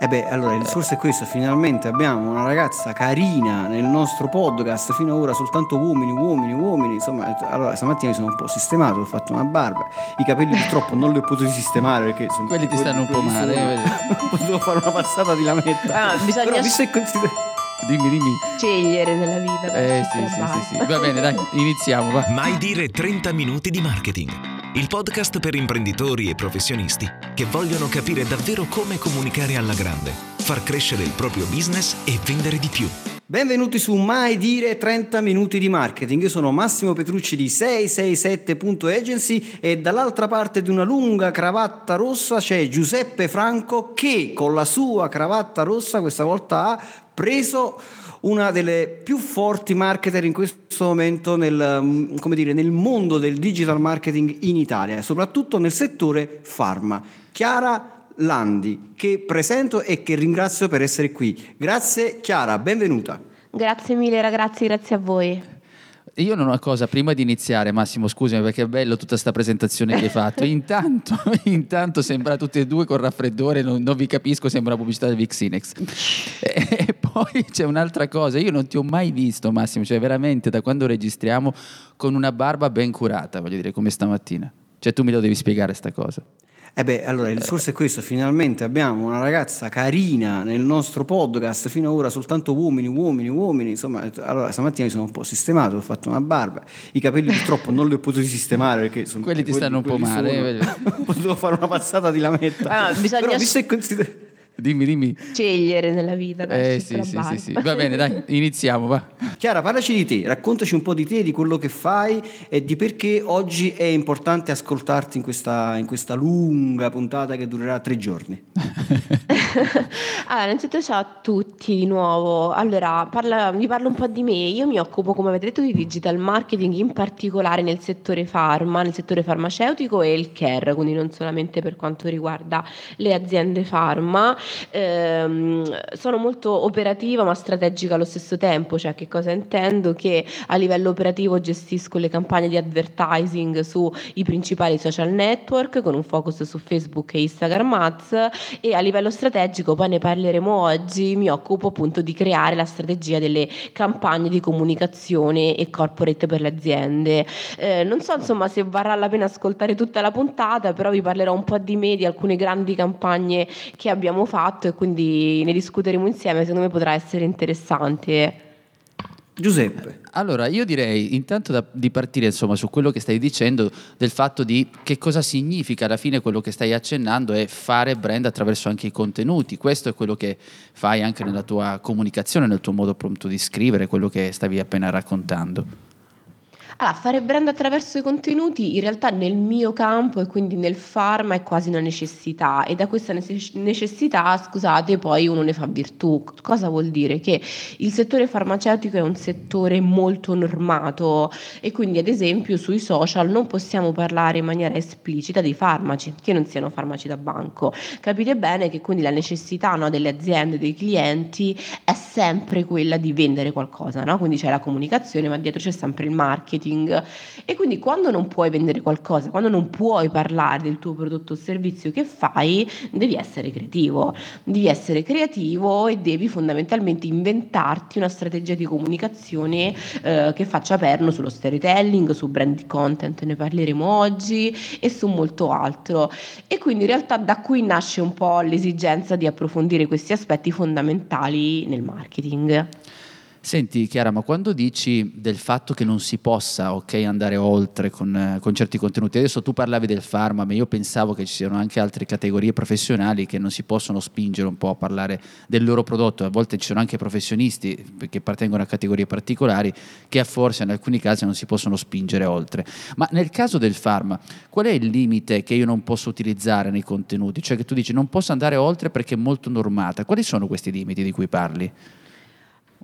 Eh beh, allora il discorso è questo, finalmente abbiamo una ragazza carina nel nostro podcast, fino ad ora soltanto uomini, uomini, uomini, insomma, allora stamattina mi sono un po' sistemato, ho fatto una barba, i capelli purtroppo non li ho potuti sistemare perché sono Quelli ti stanno un po' male, eh, Potevo fare una passata di lametta. Ah, bisogna Però visto e consider- Dimmi, dimmi. scegliere nella vita. Eh per sì, sì, sì, sì. Va bene, dai, iniziamo, va. Mai dire 30 minuti di marketing. Il podcast per imprenditori e professionisti che vogliono capire davvero come comunicare alla grande, far crescere il proprio business e vendere di più. Benvenuti su Mai Dire 30 Minuti di Marketing. Io sono Massimo Petrucci di 667.agency e dall'altra parte di una lunga cravatta rossa c'è Giuseppe Franco che con la sua cravatta rossa questa volta ha preso una delle più forti marketer in questo momento nel, mm, dire, nel mondo del digital marketing in Italia, soprattutto nel settore pharma. Chiara Landi, che presento e che ringrazio per essere qui. Grazie Chiara, benvenuta. Grazie mille ragazzi, grazie a voi. Io non ho una cosa, prima di iniziare, Massimo, scusami perché è bello tutta questa presentazione che hai fatto. Intanto, intanto sembra tutti e due con raffreddore, non, non vi capisco, sembra la pubblicità del Vixinex. E, e poi c'è un'altra cosa, io non ti ho mai visto, Massimo, cioè veramente da quando registriamo con una barba ben curata, voglio dire, come stamattina. Cioè tu me lo devi spiegare sta cosa. Eh beh, allora il discorso è questo, finalmente abbiamo una ragazza carina nel nostro podcast, fino ad ora soltanto uomini, uomini, uomini, insomma, allora stamattina mi sono un po' sistemato, ho fatto una barba, i capelli purtroppo non li ho potuti sistemare perché sono Quelli ti stanno un po' quelli male, sono. Potevo fare una passata di lametta. Ah, bisogna Però visto e consider- Dimmi, dimmi. Scegliere nella vita. Eh sì, sì, sì, sì. Va bene, dai, iniziamo, va. Chiara, parlaci di te, raccontaci un po' di te, di quello che fai e di perché oggi è importante ascoltarti in questa, in questa lunga puntata che durerà tre giorni. allora, innanzitutto ciao a tutti di nuovo. Allora, parla- vi parlo un po' di me. Io mi occupo, come avete detto, di digital marketing, in particolare nel settore pharma, nel settore farmaceutico e il care, quindi non solamente per quanto riguarda le aziende pharma. Ehm, sono molto operativa ma strategica allo stesso tempo, cioè che cosa intendo? Che a livello operativo gestisco le campagne di advertising sui principali social network con un focus su Facebook e Instagram Ads e a livello strategico, poi ne parleremo oggi, mi occupo appunto di creare la strategia delle campagne di comunicazione e corporate per le aziende. Eh, non so insomma se varrà la pena ascoltare tutta la puntata, però vi parlerò un po' di me, di alcune grandi campagne che abbiamo fatto e quindi ne discuteremo insieme, secondo me potrà essere interessante. Giuseppe. Allora, io direi intanto da- di partire insomma su quello che stai dicendo, del fatto di che cosa significa alla fine quello che stai accennando è fare brand attraverso anche i contenuti. Questo è quello che fai anche nella tua comunicazione, nel tuo modo appunto di scrivere, quello che stavi appena raccontando. Allora, fare brand attraverso i contenuti in realtà nel mio campo e quindi nel pharma è quasi una necessità e da questa nece- necessità, scusate, poi uno ne fa virtù. Cosa vuol dire? Che il settore farmaceutico è un settore molto normato e quindi ad esempio sui social non possiamo parlare in maniera esplicita dei farmaci, che non siano farmaci da banco. Capite bene che quindi la necessità no, delle aziende, dei clienti è sempre quella di vendere qualcosa, no? quindi c'è la comunicazione ma dietro c'è sempre il marketing e quindi quando non puoi vendere qualcosa, quando non puoi parlare del tuo prodotto o servizio che fai, devi essere creativo, devi essere creativo e devi fondamentalmente inventarti una strategia di comunicazione eh, che faccia perno sullo storytelling, su brand content, ne parleremo oggi e su molto altro. E quindi in realtà da qui nasce un po' l'esigenza di approfondire questi aspetti fondamentali nel marketing. Senti Chiara, ma quando dici del fatto che non si possa okay, andare oltre con, eh, con, certi contenuti, adesso tu parlavi del pharma, ma io pensavo che ci siano anche altre categorie professionali che non si possono spingere un po' a parlare del loro prodotto, a volte ci sono anche professionisti che appartengono a categorie particolari che forse in alcuni casi non si possono spingere oltre. Ma nel caso del pharma, qual è il limite che io non posso utilizzare nei contenuti? Cioè che tu dici non posso andare oltre perché è molto normata, quali sono questi limiti di cui parli?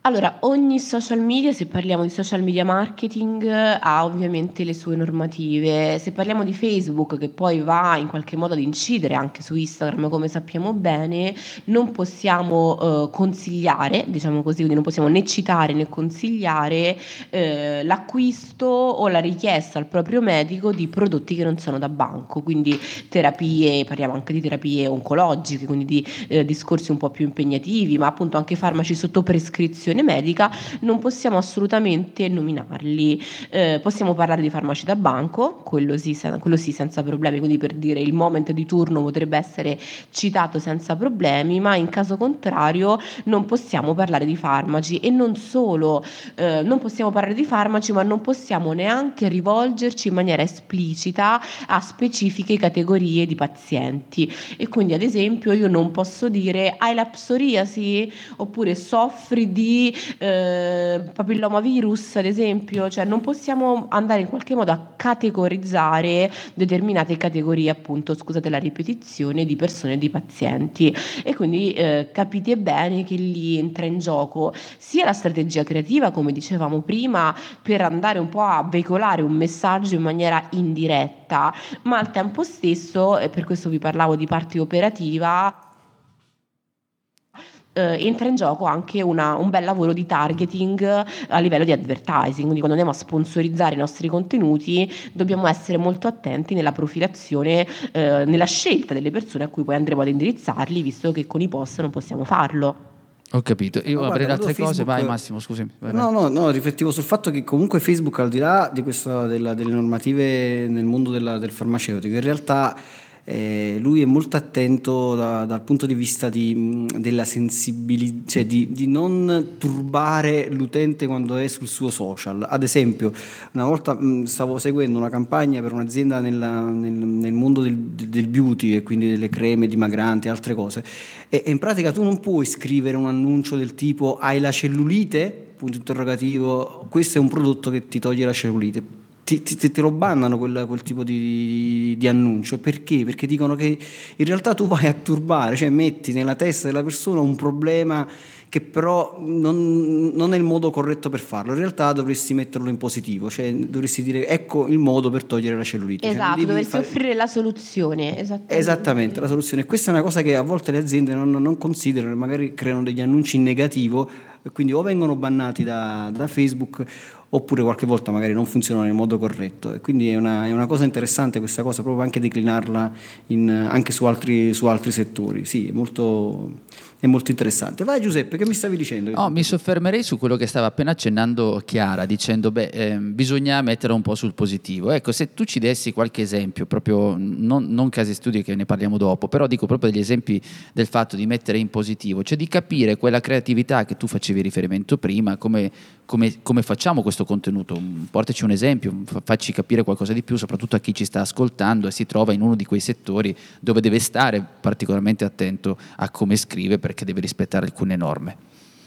Allora, ogni social media, se parliamo di social media marketing, ha ovviamente le sue normative. Se parliamo di Facebook, che poi va in qualche modo ad incidere anche su Instagram, come sappiamo bene, non possiamo eh, consigliare, diciamo così, quindi non possiamo né citare né consigliare eh, l'acquisto o la richiesta al proprio medico di prodotti che non sono da banco, quindi terapie, parliamo anche di terapie oncologiche, quindi di eh, discorsi un po' più impegnativi, ma appunto anche farmaci sotto prescrizione prescrizione medica non possiamo assolutamente nominarli. Eh, possiamo parlare di farmaci da banco, quello sì, quello sì senza problemi, quindi per dire il moment di turno potrebbe essere citato senza problemi, ma in caso contrario non possiamo parlare di farmaci e non solo, eh, non possiamo parlare di farmaci, ma non possiamo neanche rivolgerci in maniera esplicita a specifiche categorie di pazienti. E quindi ad esempio io non posso dire hai la psoriasi oppure soffri di eh, papillomavirus, ad esempio, cioè non possiamo andare in qualche modo a categorizzare determinate categorie, appunto, scusate la ripetizione, di persone, di pazienti. E quindi eh, capite bene che lì entra in gioco sia la strategia creativa, come dicevamo prima, per andare un po' a veicolare un messaggio in maniera indiretta, ma al tempo stesso, e per questo vi parlavo di parte operativa, eh, entra in gioco anche una, un bel lavoro di targeting a livello di advertising, quindi quando andiamo a sponsorizzare i nostri contenuti dobbiamo essere molto attenti nella profilazione, eh, nella scelta delle persone a cui poi andremo ad indirizzarli, visto che con i post non possiamo farlo. Ho capito, io no, avrei altre Facebook... cose, vai Massimo, scusami. Vai, no, no, no, riflettivo sul fatto che comunque Facebook, al di là di questa, della, delle normative nel mondo della, del farmaceutico, in realtà eh, lui è molto attento da, dal punto di vista di, della sensibilità, cioè di, di, non turbare l'utente quando è sul suo social. Ad esempio, una volta mh, stavo seguendo una campagna per un'azienda nella, nel, nel, mondo del, del, beauty e quindi delle creme dimagranti e altre cose, e, e in pratica tu non puoi scrivere un annuncio del tipo hai la cellulite? Punto interrogativo, questo è un prodotto che ti toglie la cellulite ti, ti, te lo bannano quel, quel tipo di, di, annuncio. Perché? Perché dicono che in realtà tu vai a turbare, cioè metti nella testa della persona un problema che però non, non, è il modo corretto per farlo. In realtà dovresti metterlo in positivo, cioè dovresti dire ecco il modo per togliere la cellulite. Cioè, esatto, cioè, dovresti fare... offrire la soluzione. Esattamente. esattamente. la soluzione. Questa è una cosa che a volte le aziende non, non considerano, magari creano degli annunci in negativo, quindi o vengono bannati da, da Facebook oppure qualche volta magari non funzionano nel modo corretto. E quindi è una, è una, cosa interessante questa cosa, proprio anche declinarla in, anche su altri, su altri settori. Sì, è molto, è molto interessante. Vai Giuseppe, che mi stavi dicendo? Oh, mi soffermerei su quello che stava appena accennando Chiara, dicendo beh, eh, bisogna mettere un po' sul positivo. Ecco, se tu ci dessi qualche esempio, proprio non, non casi studi che ne parliamo dopo, però dico proprio degli esempi del fatto di mettere in positivo, cioè di capire quella creatività che tu facevi riferimento prima, come, come, come facciamo questo contenuto. Portaci un esempio, facci capire qualcosa di più, soprattutto a chi ci sta ascoltando e si trova in uno di quei settori dove deve stare particolarmente attento a come scrive perché deve rispettare alcune norme.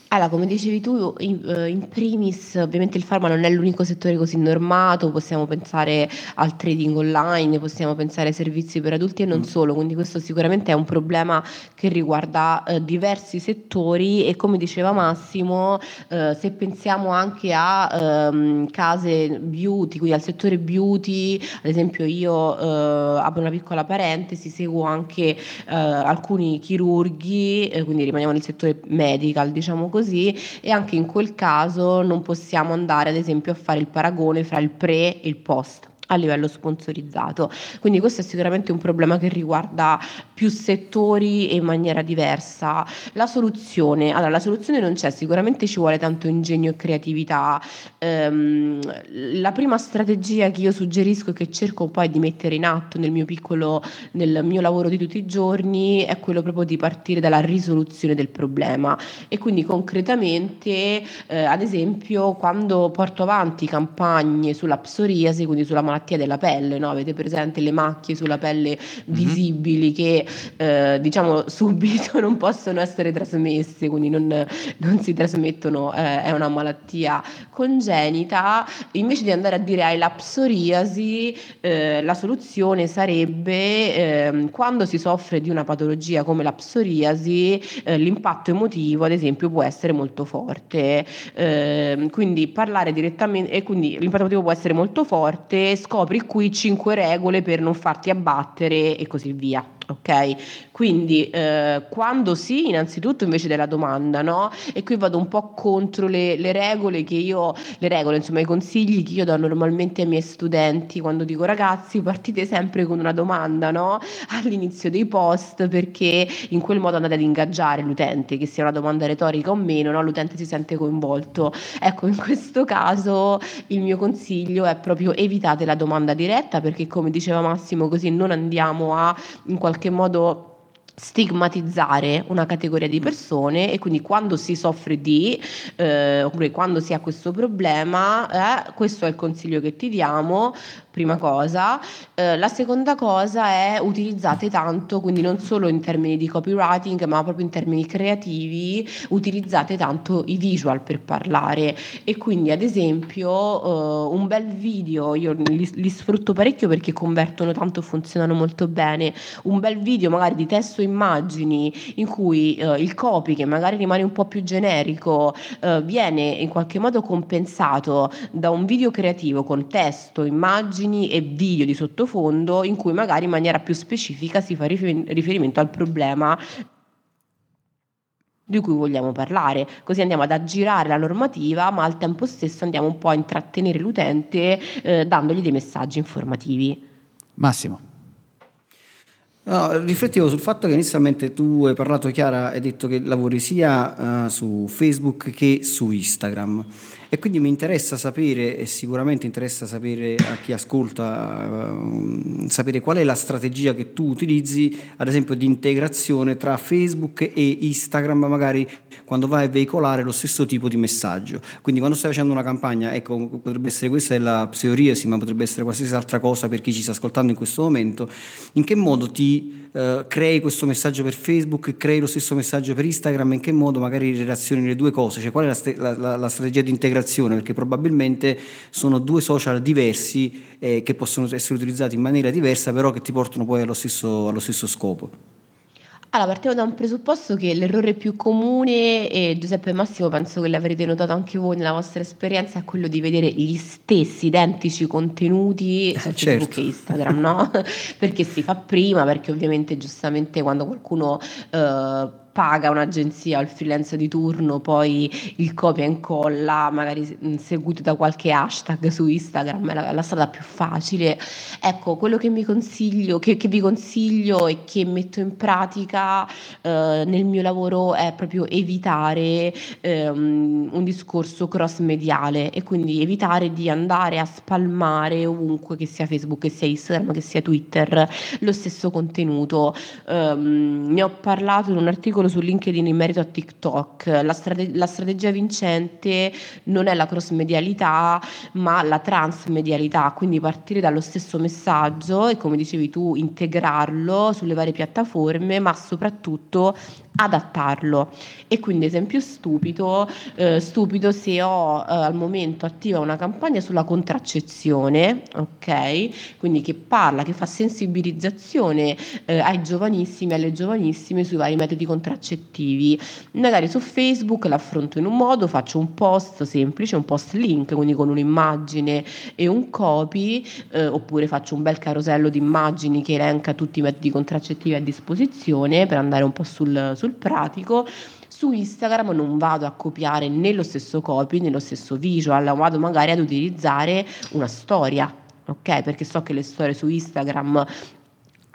Allora, come dicevi tu, in, eh, in, primis, ovviamente il farma non è l'unico settore così normato, possiamo pensare al trading online, possiamo pensare ai servizi per adulti e non mm. solo, quindi questo sicuramente è un problema che riguarda eh, diversi settori e come diceva Massimo, eh, se pensiamo anche a ehm, case beauty, quindi al settore beauty, ad esempio io eh, apro una piccola parentesi, seguo anche eh, alcuni chirurghi, quindi rimaniamo nel settore medical, diciamo così, così e anche in quel caso non possiamo andare ad esempio a fare il paragone fra il pre e il post a livello sponsorizzato. Quindi questo è sicuramente un problema che riguarda più settori e in maniera diversa. La soluzione, allora la soluzione non c'è, sicuramente ci vuole tanto ingegno e creatività. Ehm, la prima strategia che io suggerisco e che cerco poi di mettere in atto nel mio piccolo, nel mio lavoro di tutti i giorni è quello proprio di partire dalla risoluzione del problema e quindi concretamente, eh, ad esempio, quando porto avanti campagne sulla psoriasi, quindi sulla malattia malattia della pelle, no? Avete presente le macchie sulla pelle mm-hmm. visibili che eh, diciamo subito non possono essere trasmesse, quindi non, non si trasmettono, eh, è una malattia congenita. Invece di andare a dire hai la psoriasi, eh, la soluzione sarebbe ehm, quando si soffre di una patologia come la psoriasi, eh, l'impatto emotivo ad esempio può essere molto forte. Ehm, quindi parlare direttamente e quindi l'impatto emotivo può essere molto forte, scopri qui cinque regole per non farti abbattere e così via. Ok, quindi eh, quando sì, innanzitutto invece della domanda, no? E qui vado un po' contro le, le, regole che io, le regole, insomma, i consigli che io do normalmente ai miei studenti quando dico ragazzi, partite sempre con una domanda, no? All'inizio dei post, perché in quel modo andate ad ingaggiare l'utente, che sia una domanda retorica o meno, no? L'utente si sente coinvolto. Ecco, in questo caso il mio consiglio è proprio evitate la domanda diretta, perché come diceva Massimo, così non andiamo a in qualche modo stigmatizzare una categoria di persone e quindi quando si soffre di eh, oppure quando si ha questo problema eh, questo è il consiglio che ti diamo prima cosa. Eh, la seconda cosa è utilizzate tanto, quindi non solo in termini di copywriting, ma proprio in termini creativi, utilizzate tanto i visual per parlare. E quindi, ad esempio, eh, un bel video, io li, li, sfrutto parecchio perché convertono tanto, funzionano molto bene. Un bel video, magari di testo immagini, in cui eh, il copy, che magari rimane un po' più generico, eh, viene in qualche modo compensato da un video creativo con testo, immagini immagini e video di sottofondo in cui magari in maniera più specifica si fa riferimento al problema di cui vogliamo parlare, così andiamo ad aggirare la normativa, ma al tempo stesso andiamo un po' a intrattenere l'utente eh, dandogli dei messaggi informativi. Massimo. No, riflettevo sul fatto che inizialmente tu hai parlato, Chiara, hai detto che lavori sia uh, su Facebook che su Instagram. E quindi mi interessa sapere, e sicuramente interessa sapere a chi ascolta, uh, sapere qual è la strategia che tu utilizzi, ad esempio, di integrazione tra Facebook e Instagram, magari quando vai a veicolare lo stesso tipo di messaggio. Quindi quando stai facendo una campagna, ecco, potrebbe essere questa è la psoriasi, ma potrebbe essere qualsiasi altra cosa per chi ci sta ascoltando in questo momento, in che modo ti Uh, crei questo messaggio per Facebook, crei lo stesso messaggio per Instagram, in che modo magari relazioni le due cose, cioè qual è la, st- la, la, strategia di integrazione, perché probabilmente sono due social diversi eh, che possono essere utilizzati in maniera diversa, però che ti portano poi allo stesso, allo stesso scopo. Allora, partiamo da un presupposto che l'errore più comune, e Giuseppe e Massimo penso che l'avrete notato anche voi nella vostra esperienza, è quello di vedere gli stessi identici contenuti su certo. Facebook e Instagram, no? perché si fa prima, perché ovviamente giustamente quando qualcuno... Eh, paga un'agenzia o il freelance di turno, poi il copia e incolla, magari seguito da qualche hashtag su Instagram, è la, la strada più facile. Ecco, quello che mi consiglio, che, che vi consiglio e che metto in pratica eh, nel mio lavoro è proprio evitare ehm, un discorso cross mediale e quindi evitare di andare a spalmare ovunque, che sia Facebook, che sia Instagram, che sia Twitter, lo stesso contenuto. Um, ne ho parlato in un articolo articolo su LinkedIn in merito a TikTok. La, strate- la strategia vincente non è la cross medialità, ma la transmedialità, quindi partire dallo stesso messaggio e come dicevi tu integrarlo sulle varie piattaforme, ma soprattutto adattarlo e quindi esempio stupido, eh, stupido se ho eh, al momento attiva una campagna sulla contraccezione, ok? Quindi che parla, che fa sensibilizzazione eh, ai giovanissimi, alle giovanissime sui vari metodi contraccettivi. Magari su Facebook l'affronto in un modo, faccio un post semplice, un post link, quindi con un'immagine e un copy, eh, oppure faccio un bel carosello di immagini che elenca tutti i metodi contraccettivi a disposizione per andare un po' sul, sul sul pratico su Instagram non vado a copiare né lo stesso copy né lo stesso visual, vado magari ad utilizzare una storia, ok? Perché so che le storie su Instagram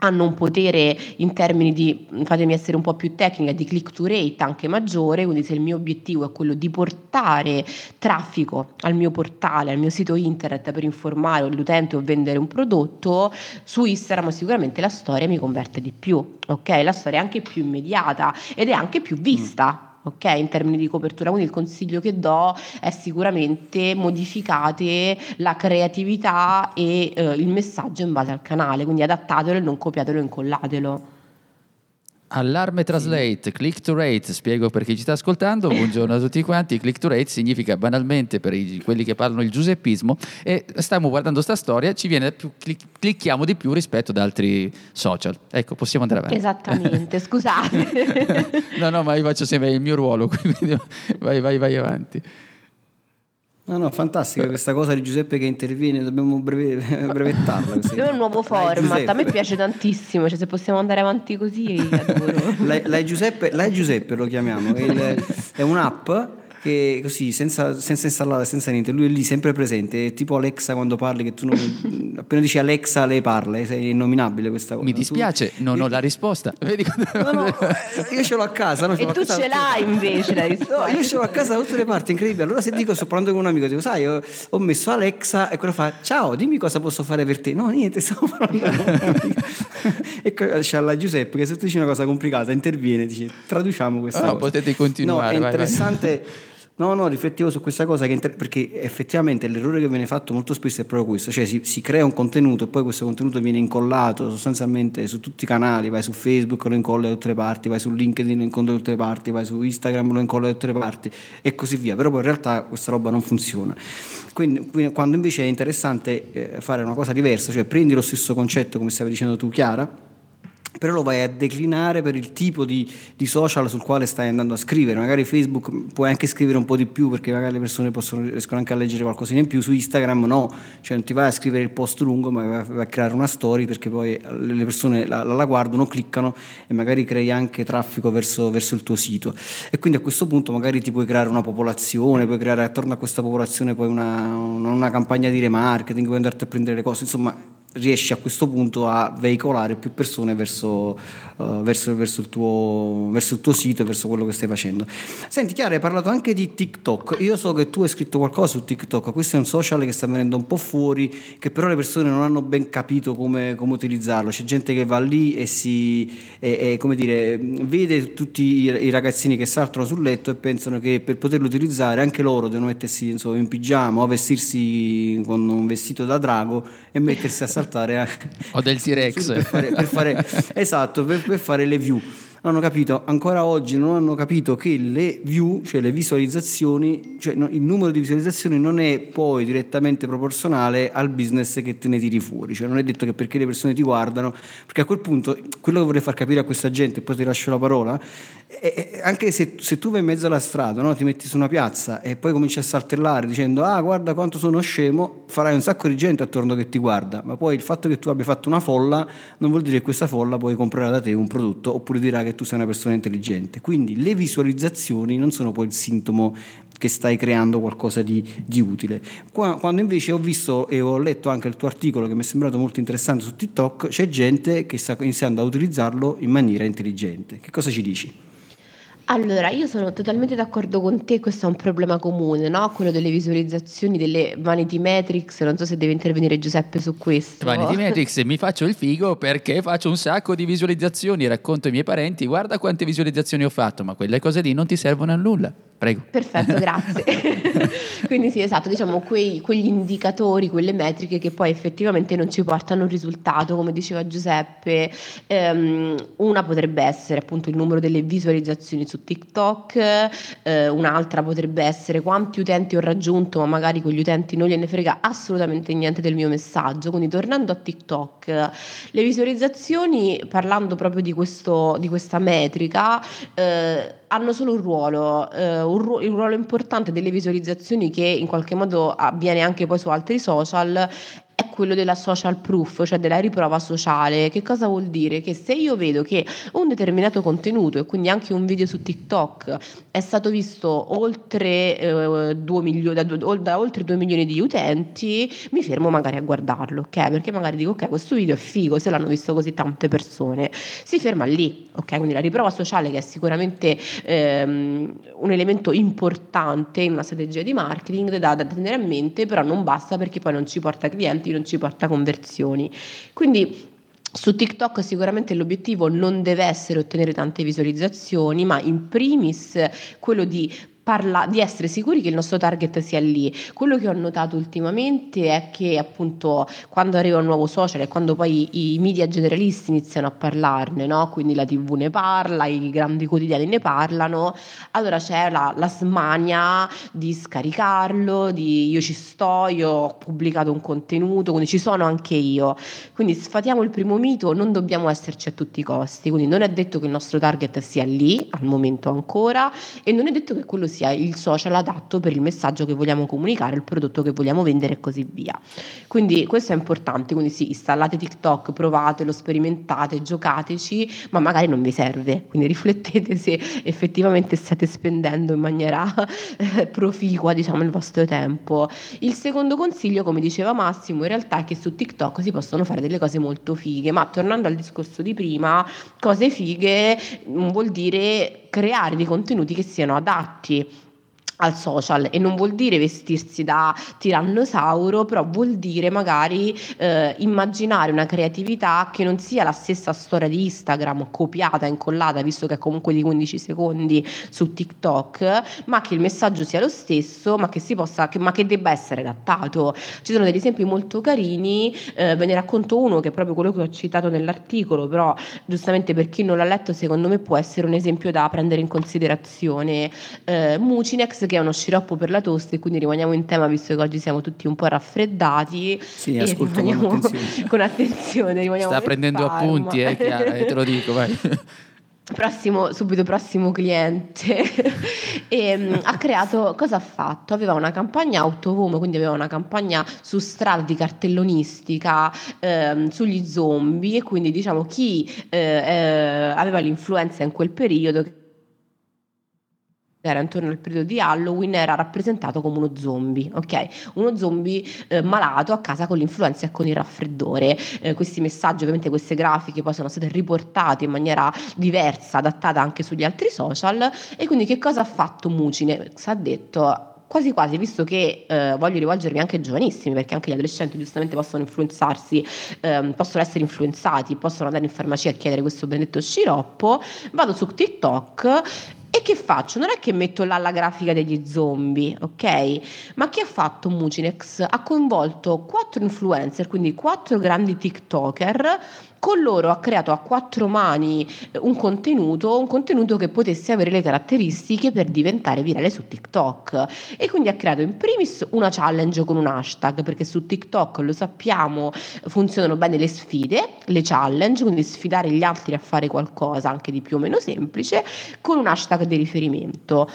hanno un potere in termini di, fatemi essere un po' più tecnica, di click to rate anche maggiore, quindi se il mio obiettivo è quello di portare traffico al mio portale, al mio sito internet per informare l'utente o vendere un prodotto, su Instagram sicuramente la storia mi converte di più, ok? La storia è anche più immediata ed è anche più vista. Ok? In termini di copertura. Quindi il consiglio che do è sicuramente modificate la creatività e eh, il messaggio in base al canale, quindi adattatelo e non copiatelo e incollatelo. Allarme Translate, click to rate, spiego per chi ci sta ascoltando, buongiorno a tutti quanti, click to rate significa banalmente per i, quelli che parlano il giuseppismo e stiamo guardando sta storia, ci viene più, clic, clicchiamo di più rispetto ad altri social. Ecco, possiamo andare avanti. Esattamente, scusate. no, no, ma io faccio sempre il mio ruolo, quindi vai, vai, vai avanti. No, no, fantastica questa cosa di Giuseppe che interviene, dobbiamo breve, brevettarla. È un nuovo format, a me piace tantissimo, cioè se possiamo andare avanti così, adoro. Lei, Giuseppe, Giuseppe lo chiamiamo, è, il, è un'app che così senza, senza installare, senza niente, lui è lì sempre presente, è tipo Alexa quando parli, che tu non, appena dici Alexa lei parla, è innominabile questa cosa. Mi dispiace, tu, non io, ho la risposta. Vedi no, no, eh, io ce l'ho a casa. No, e tu ce l'hai invece la risposta. Io ce l'ho a casa da tutte le parti, incredibile. Allora se dico, sto parlando con un amico, dico, sai, ho, ho messo Alexa e quello fa, ciao, dimmi cosa posso fare per te. No, niente, stavo parlando con un amico. e c'è la Giuseppe che se tu dici una cosa complicata interviene, dice, traduciamo questa no, cosa. potete continuare. No, è interessante... Vai, vai No, no, riflettevo su questa cosa che, perché effettivamente l'errore che viene fatto molto spesso è proprio questo, cioè si, si, crea un contenuto e poi questo contenuto viene incollato sostanzialmente su tutti i canali, vai su Facebook lo incolli da tutte le parti, vai su LinkedIn lo incolli da tutte le parti, vai su Instagram lo incolli da tutte le parti e così via, però poi in realtà questa roba non funziona. Quindi, quindi quando invece è interessante eh, fare una cosa diversa, cioè prendi lo stesso concetto come stavi dicendo tu Chiara, però lo vai a declinare per il tipo di, di, social sul quale stai andando a scrivere. Magari Facebook puoi anche scrivere un po' di più perché magari le persone possono, riescono anche a leggere qualcosina in più, su Instagram no, cioè non ti vai a scrivere il post lungo ma vai a creare una story perché poi le persone la, la guardano, cliccano e magari crei anche traffico verso, verso, il tuo sito. E quindi a questo punto magari ti puoi creare una popolazione, puoi creare attorno a questa popolazione poi una, una, una campagna di remarketing, puoi andarti a prendere le cose, insomma riesci a questo punto a veicolare più persone verso, uh, verso, verso, il tuo, verso, il tuo, sito verso quello che stai facendo. Senti Chiara, hai parlato anche di TikTok, io so che tu hai scritto qualcosa su TikTok, questo è un social che sta venendo un po' fuori, che però le persone non hanno ben capito come, come utilizzarlo, c'è gente che va lì e si, e, e, come dire, vede tutti i, i, ragazzini che saltano sul letto e pensano che per poterlo utilizzare anche loro devono mettersi insomma, in pigiama o vestirsi con un vestito da drago e mettersi a saltare anche. O del T-Rex. Per fare, per fare, esatto, per, per fare le view hanno capito, ancora oggi non hanno capito che le view, cioè le visualizzazioni, cioè il numero di visualizzazioni non è poi direttamente proporzionale al business che te ne tiri fuori, cioè non è detto che perché le persone ti guardano, perché a quel punto quello che vorrei far capire a questa gente, e poi ti lascio la parola, è anche se, se, tu vai in mezzo alla strada, no? ti metti su una piazza e poi cominci a saltellare dicendo ah guarda quanto sono scemo, farai un sacco di gente attorno che ti guarda, ma poi il fatto che tu abbia fatto una folla non vuol dire che questa folla poi comprerà da te un prodotto oppure dirà che che tu sei una persona intelligente. Quindi le visualizzazioni non sono poi il sintomo che stai creando qualcosa di, di utile. Quando invece ho visto e ho letto anche il tuo articolo che mi è sembrato molto interessante su TikTok, c'è gente che sta iniziando a utilizzarlo in maniera intelligente. Che cosa ci dici? Allora, io sono totalmente d'accordo con te, questo è un problema comune, no? Quello delle visualizzazioni, delle vanity metrics, non so se deve intervenire Giuseppe su questo. Vanity metrics, mi faccio il figo perché faccio un sacco di visualizzazioni, racconto ai miei parenti, guarda quante visualizzazioni ho fatto, ma quelle cose lì non ti servono a nulla. Prego. Perfetto, grazie. Quindi sì, esatto, diciamo quei, quegli indicatori, quelle metriche che poi effettivamente non ci portano un risultato, come diceva Giuseppe, ehm, una potrebbe essere appunto il numero delle visualizzazioni su TikTok, eh, un'altra potrebbe essere quanti utenti ho raggiunto, ma magari quegli utenti non gliene frega assolutamente niente del mio messaggio. Quindi tornando a TikTok, le visualizzazioni, parlando proprio di, questo, di questa metrica, eh, hanno solo un ruolo, eh, un ru- il ruolo importante delle visualizzazioni che in qualche modo avviene anche poi su altri social è quello della social proof, cioè della riprova sociale. Che cosa vuol dire? Che se io vedo che un determinato contenuto e quindi anche un video su TikTok è stato visto oltre, eh, 2 milioni, da, da, oltre 2 milioni di utenti, mi fermo magari a guardarlo, ok? Perché magari dico ok, questo video è figo, se l'hanno visto così tante persone. Si ferma lì, ok? Quindi la riprova sociale che è sicuramente ehm, un elemento importante in una strategia di marketing da, da tenere a mente, però non basta perché poi non ci porta clienti non ci porta conversioni. Quindi su TikTok sicuramente l'obiettivo non deve essere ottenere tante visualizzazioni, ma in primis quello di parla- di essere sicuri che il nostro target sia lì. Quello che ho notato ultimamente è che appunto quando arriva un nuovo social e quando poi i media generalisti iniziano a parlarne, no? quindi la tv ne parla, i grandi quotidiani ne parlano, allora c'è la, la smania di scaricarlo, di io ci sto, io ho pubblicato un contenuto, quindi ci sono anche io. Quindi sfatiamo il primo mito, non dobbiamo esserci a tutti i costi, quindi non è detto che il nostro target sia lì al momento ancora e non è detto che quello sia il social adatto per il messaggio che vogliamo comunicare, il prodotto che vogliamo vendere e così via. Quindi questo è importante, quindi sì, installate TikTok, provatelo, sperimentate, giocateci, ma magari non vi serve, quindi riflettete se effettivamente state spendendo in maniera eh, proficua, diciamo, il vostro tempo. Il secondo consiglio, come diceva Massimo, in realtà è che su TikTok si possono fare delle cose molto fighe, ma tornando al discorso di prima, cose fighe mm, vuol dire creare dei contenuti che siano adatti al social e non vuol dire vestirsi da tirannosauro, però vuol dire magari eh, immaginare una creatività che non sia la stessa storia di Instagram copiata, incollata, visto che è comunque di 15 secondi su TikTok, ma che il messaggio sia lo stesso, ma che, si possa, che, ma che debba essere adattato. Ci sono degli esempi molto carini, eh, ve ne racconto uno che è proprio quello che ho citato nell'articolo, però giustamente per chi non l'ha letto secondo me può essere un esempio da prendere in considerazione. Eh, Mucinex che è uno sciroppo per la tosse, quindi rimaniamo in tema visto che oggi siamo tutti un po' raffreddati. Sì, ascolto con attenzione. con attenzione Sta prendendo farma. appunti, eh, Chiara, eh, te lo dico, vai. Prossimo, subito prossimo cliente e um, ha creato, cosa ha fatto? Aveva una campagna out of home, quindi aveva una campagna su strada di cartellonistica ehm, sugli zombie e quindi diciamo chi eh, eh, aveva l'influenza in quel periodo era intorno al periodo di Halloween, era rappresentato come uno zombie, ok? Uno zombie eh, malato a casa con l'influenza e con il raffreddore. Eh, questi messaggi, ovviamente queste grafiche poi sono state riportate in maniera diversa, adattata anche sugli altri social e quindi che cosa ha fatto Mucine? Ha detto quasi quasi, visto che eh, voglio rivolgermi anche ai giovanissimi, perché anche gli adolescenti giustamente possono influenzarsi, ehm, possono essere influenzati, possono andare in farmacia a chiedere questo benedetto sciroppo, vado su TikTok e che faccio? Non è che metto là la grafica degli zombie, ok? Ma che ha fatto Mucinex? Ha coinvolto quattro influencer, quindi quattro grandi TikToker con loro ha creato a quattro mani eh, un contenuto, un contenuto che potesse avere le caratteristiche per diventare virale su TikTok. E quindi ha creato in primis una challenge con un hashtag, perché su TikTok lo sappiamo funzionano bene le sfide, le challenge, quindi sfidare gli altri a fare qualcosa anche di più o meno semplice, con un hashtag di riferimento.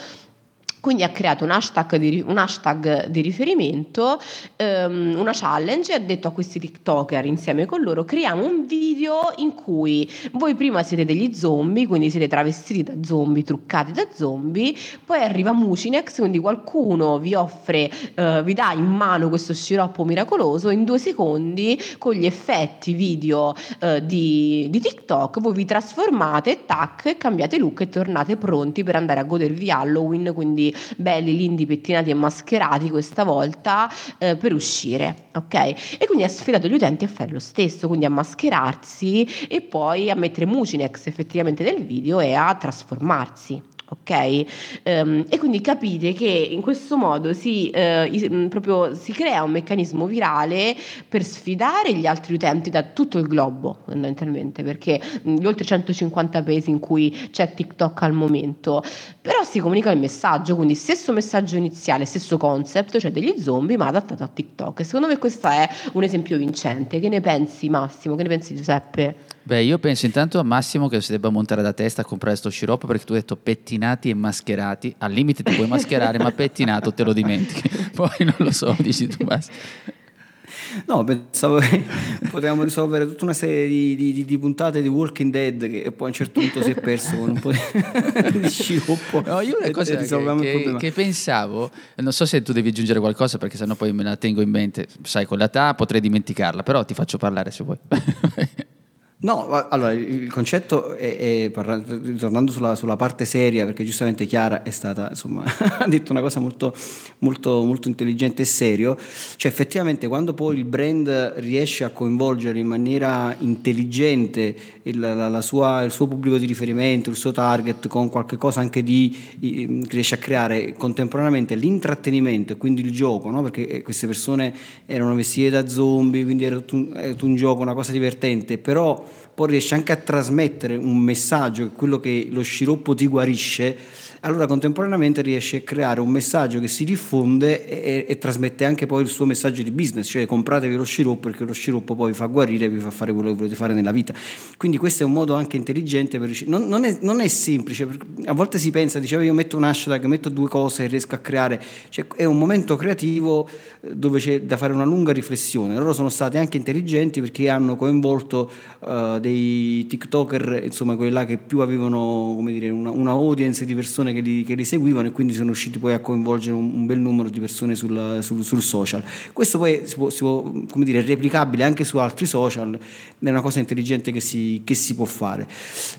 Quindi ha creato un hashtag di, un hashtag di riferimento, um, una challenge ha detto a questi TikToker insieme con loro creiamo un video in cui voi prima siete degli zombie, quindi siete travestiti da zombie, truccati da zombie, poi arriva Mucinex, quindi qualcuno vi offre, uh, vi dà in mano questo sciroppo miracoloso, in due secondi con gli effetti video uh, di, di TikTok voi vi trasformate, tac, cambiate look e tornate pronti per andare a godervi Halloween, quindi belli, lindi, pettinati e mascherati questa volta eh, per uscire, ok? E quindi ha sfidato gli utenti a fare lo stesso, quindi a mascherarsi e poi a mettere Mucinex effettivamente nel video e a trasformarsi ok? Um, e quindi capite che in questo modo si, uh, proprio, si crea un meccanismo virale per sfidare gli altri utenti da tutto il globo, fondamentalmente, perché gli oltre 150 paesi in cui c'è TikTok al momento, però si comunica il messaggio, quindi stesso messaggio iniziale, stesso concept, cioè degli zombie, ma adattato a TikTok. Secondo me questo è un esempio vincente. Che ne pensi Massimo? Che ne pensi Giuseppe? Beh, io penso intanto a Massimo che si debba montare da testa a comprare sto sciroppo perché tu hai detto pettinati e mascherati. Al limite ti puoi mascherare, ma pettinato te lo dimentichi. Poi non lo so, dici tu basta. No, pensavo che potevamo risolvere tutta una serie di, di, di, puntate di Walking Dead che poi a un certo punto si è perso con un po' di, di sciroppo. No, io una cosa che, che, che, pensavo, non so se tu devi aggiungere qualcosa perché sennò poi me la tengo in mente, sai, con l'età potrei dimenticarla, però ti faccio parlare se vuoi. No, allora il concetto è, è tornando sulla, sulla, parte seria, perché giustamente Chiara è stata, insomma, ha detto una cosa molto, molto, molto intelligente e serio, cioè effettivamente quando poi il brand riesce a coinvolgere in maniera intelligente il, la, la sua, il suo pubblico di riferimento, il suo target con qualche cosa anche di, riesce a creare contemporaneamente l'intrattenimento e quindi il gioco, no? perché eh, queste persone erano vestite da zombie, quindi era tutto un, era tutto un gioco, una cosa divertente, però poi riesce anche a trasmettere un messaggio, quello che lo sciroppo ti guarisce, allora contemporaneamente riesce a creare un messaggio che si diffonde e, e, trasmette anche poi il suo messaggio di business, cioè compratevi lo sciroppo perché lo sciroppo poi vi fa guarire e vi fa fare quello che volete fare nella vita. Quindi questo è un modo anche intelligente per riuscire. Non, non, è, non è, semplice, a volte si pensa, diceva io metto un hashtag, metto due cose e riesco a creare, cioè, è un momento creativo dove c'è da fare una lunga riflessione. Loro sono stati anche intelligenti perché hanno coinvolto uh, dei TikToker, insomma quelli là che più avevano come dire, una, una audience di persone che li, che li, seguivano e quindi sono riusciti poi a coinvolgere un, un bel numero di persone sul, sul, sul social. Questo poi si può, si può, come dire, è replicabile anche su altri social, è una cosa intelligente che si, che si può fare.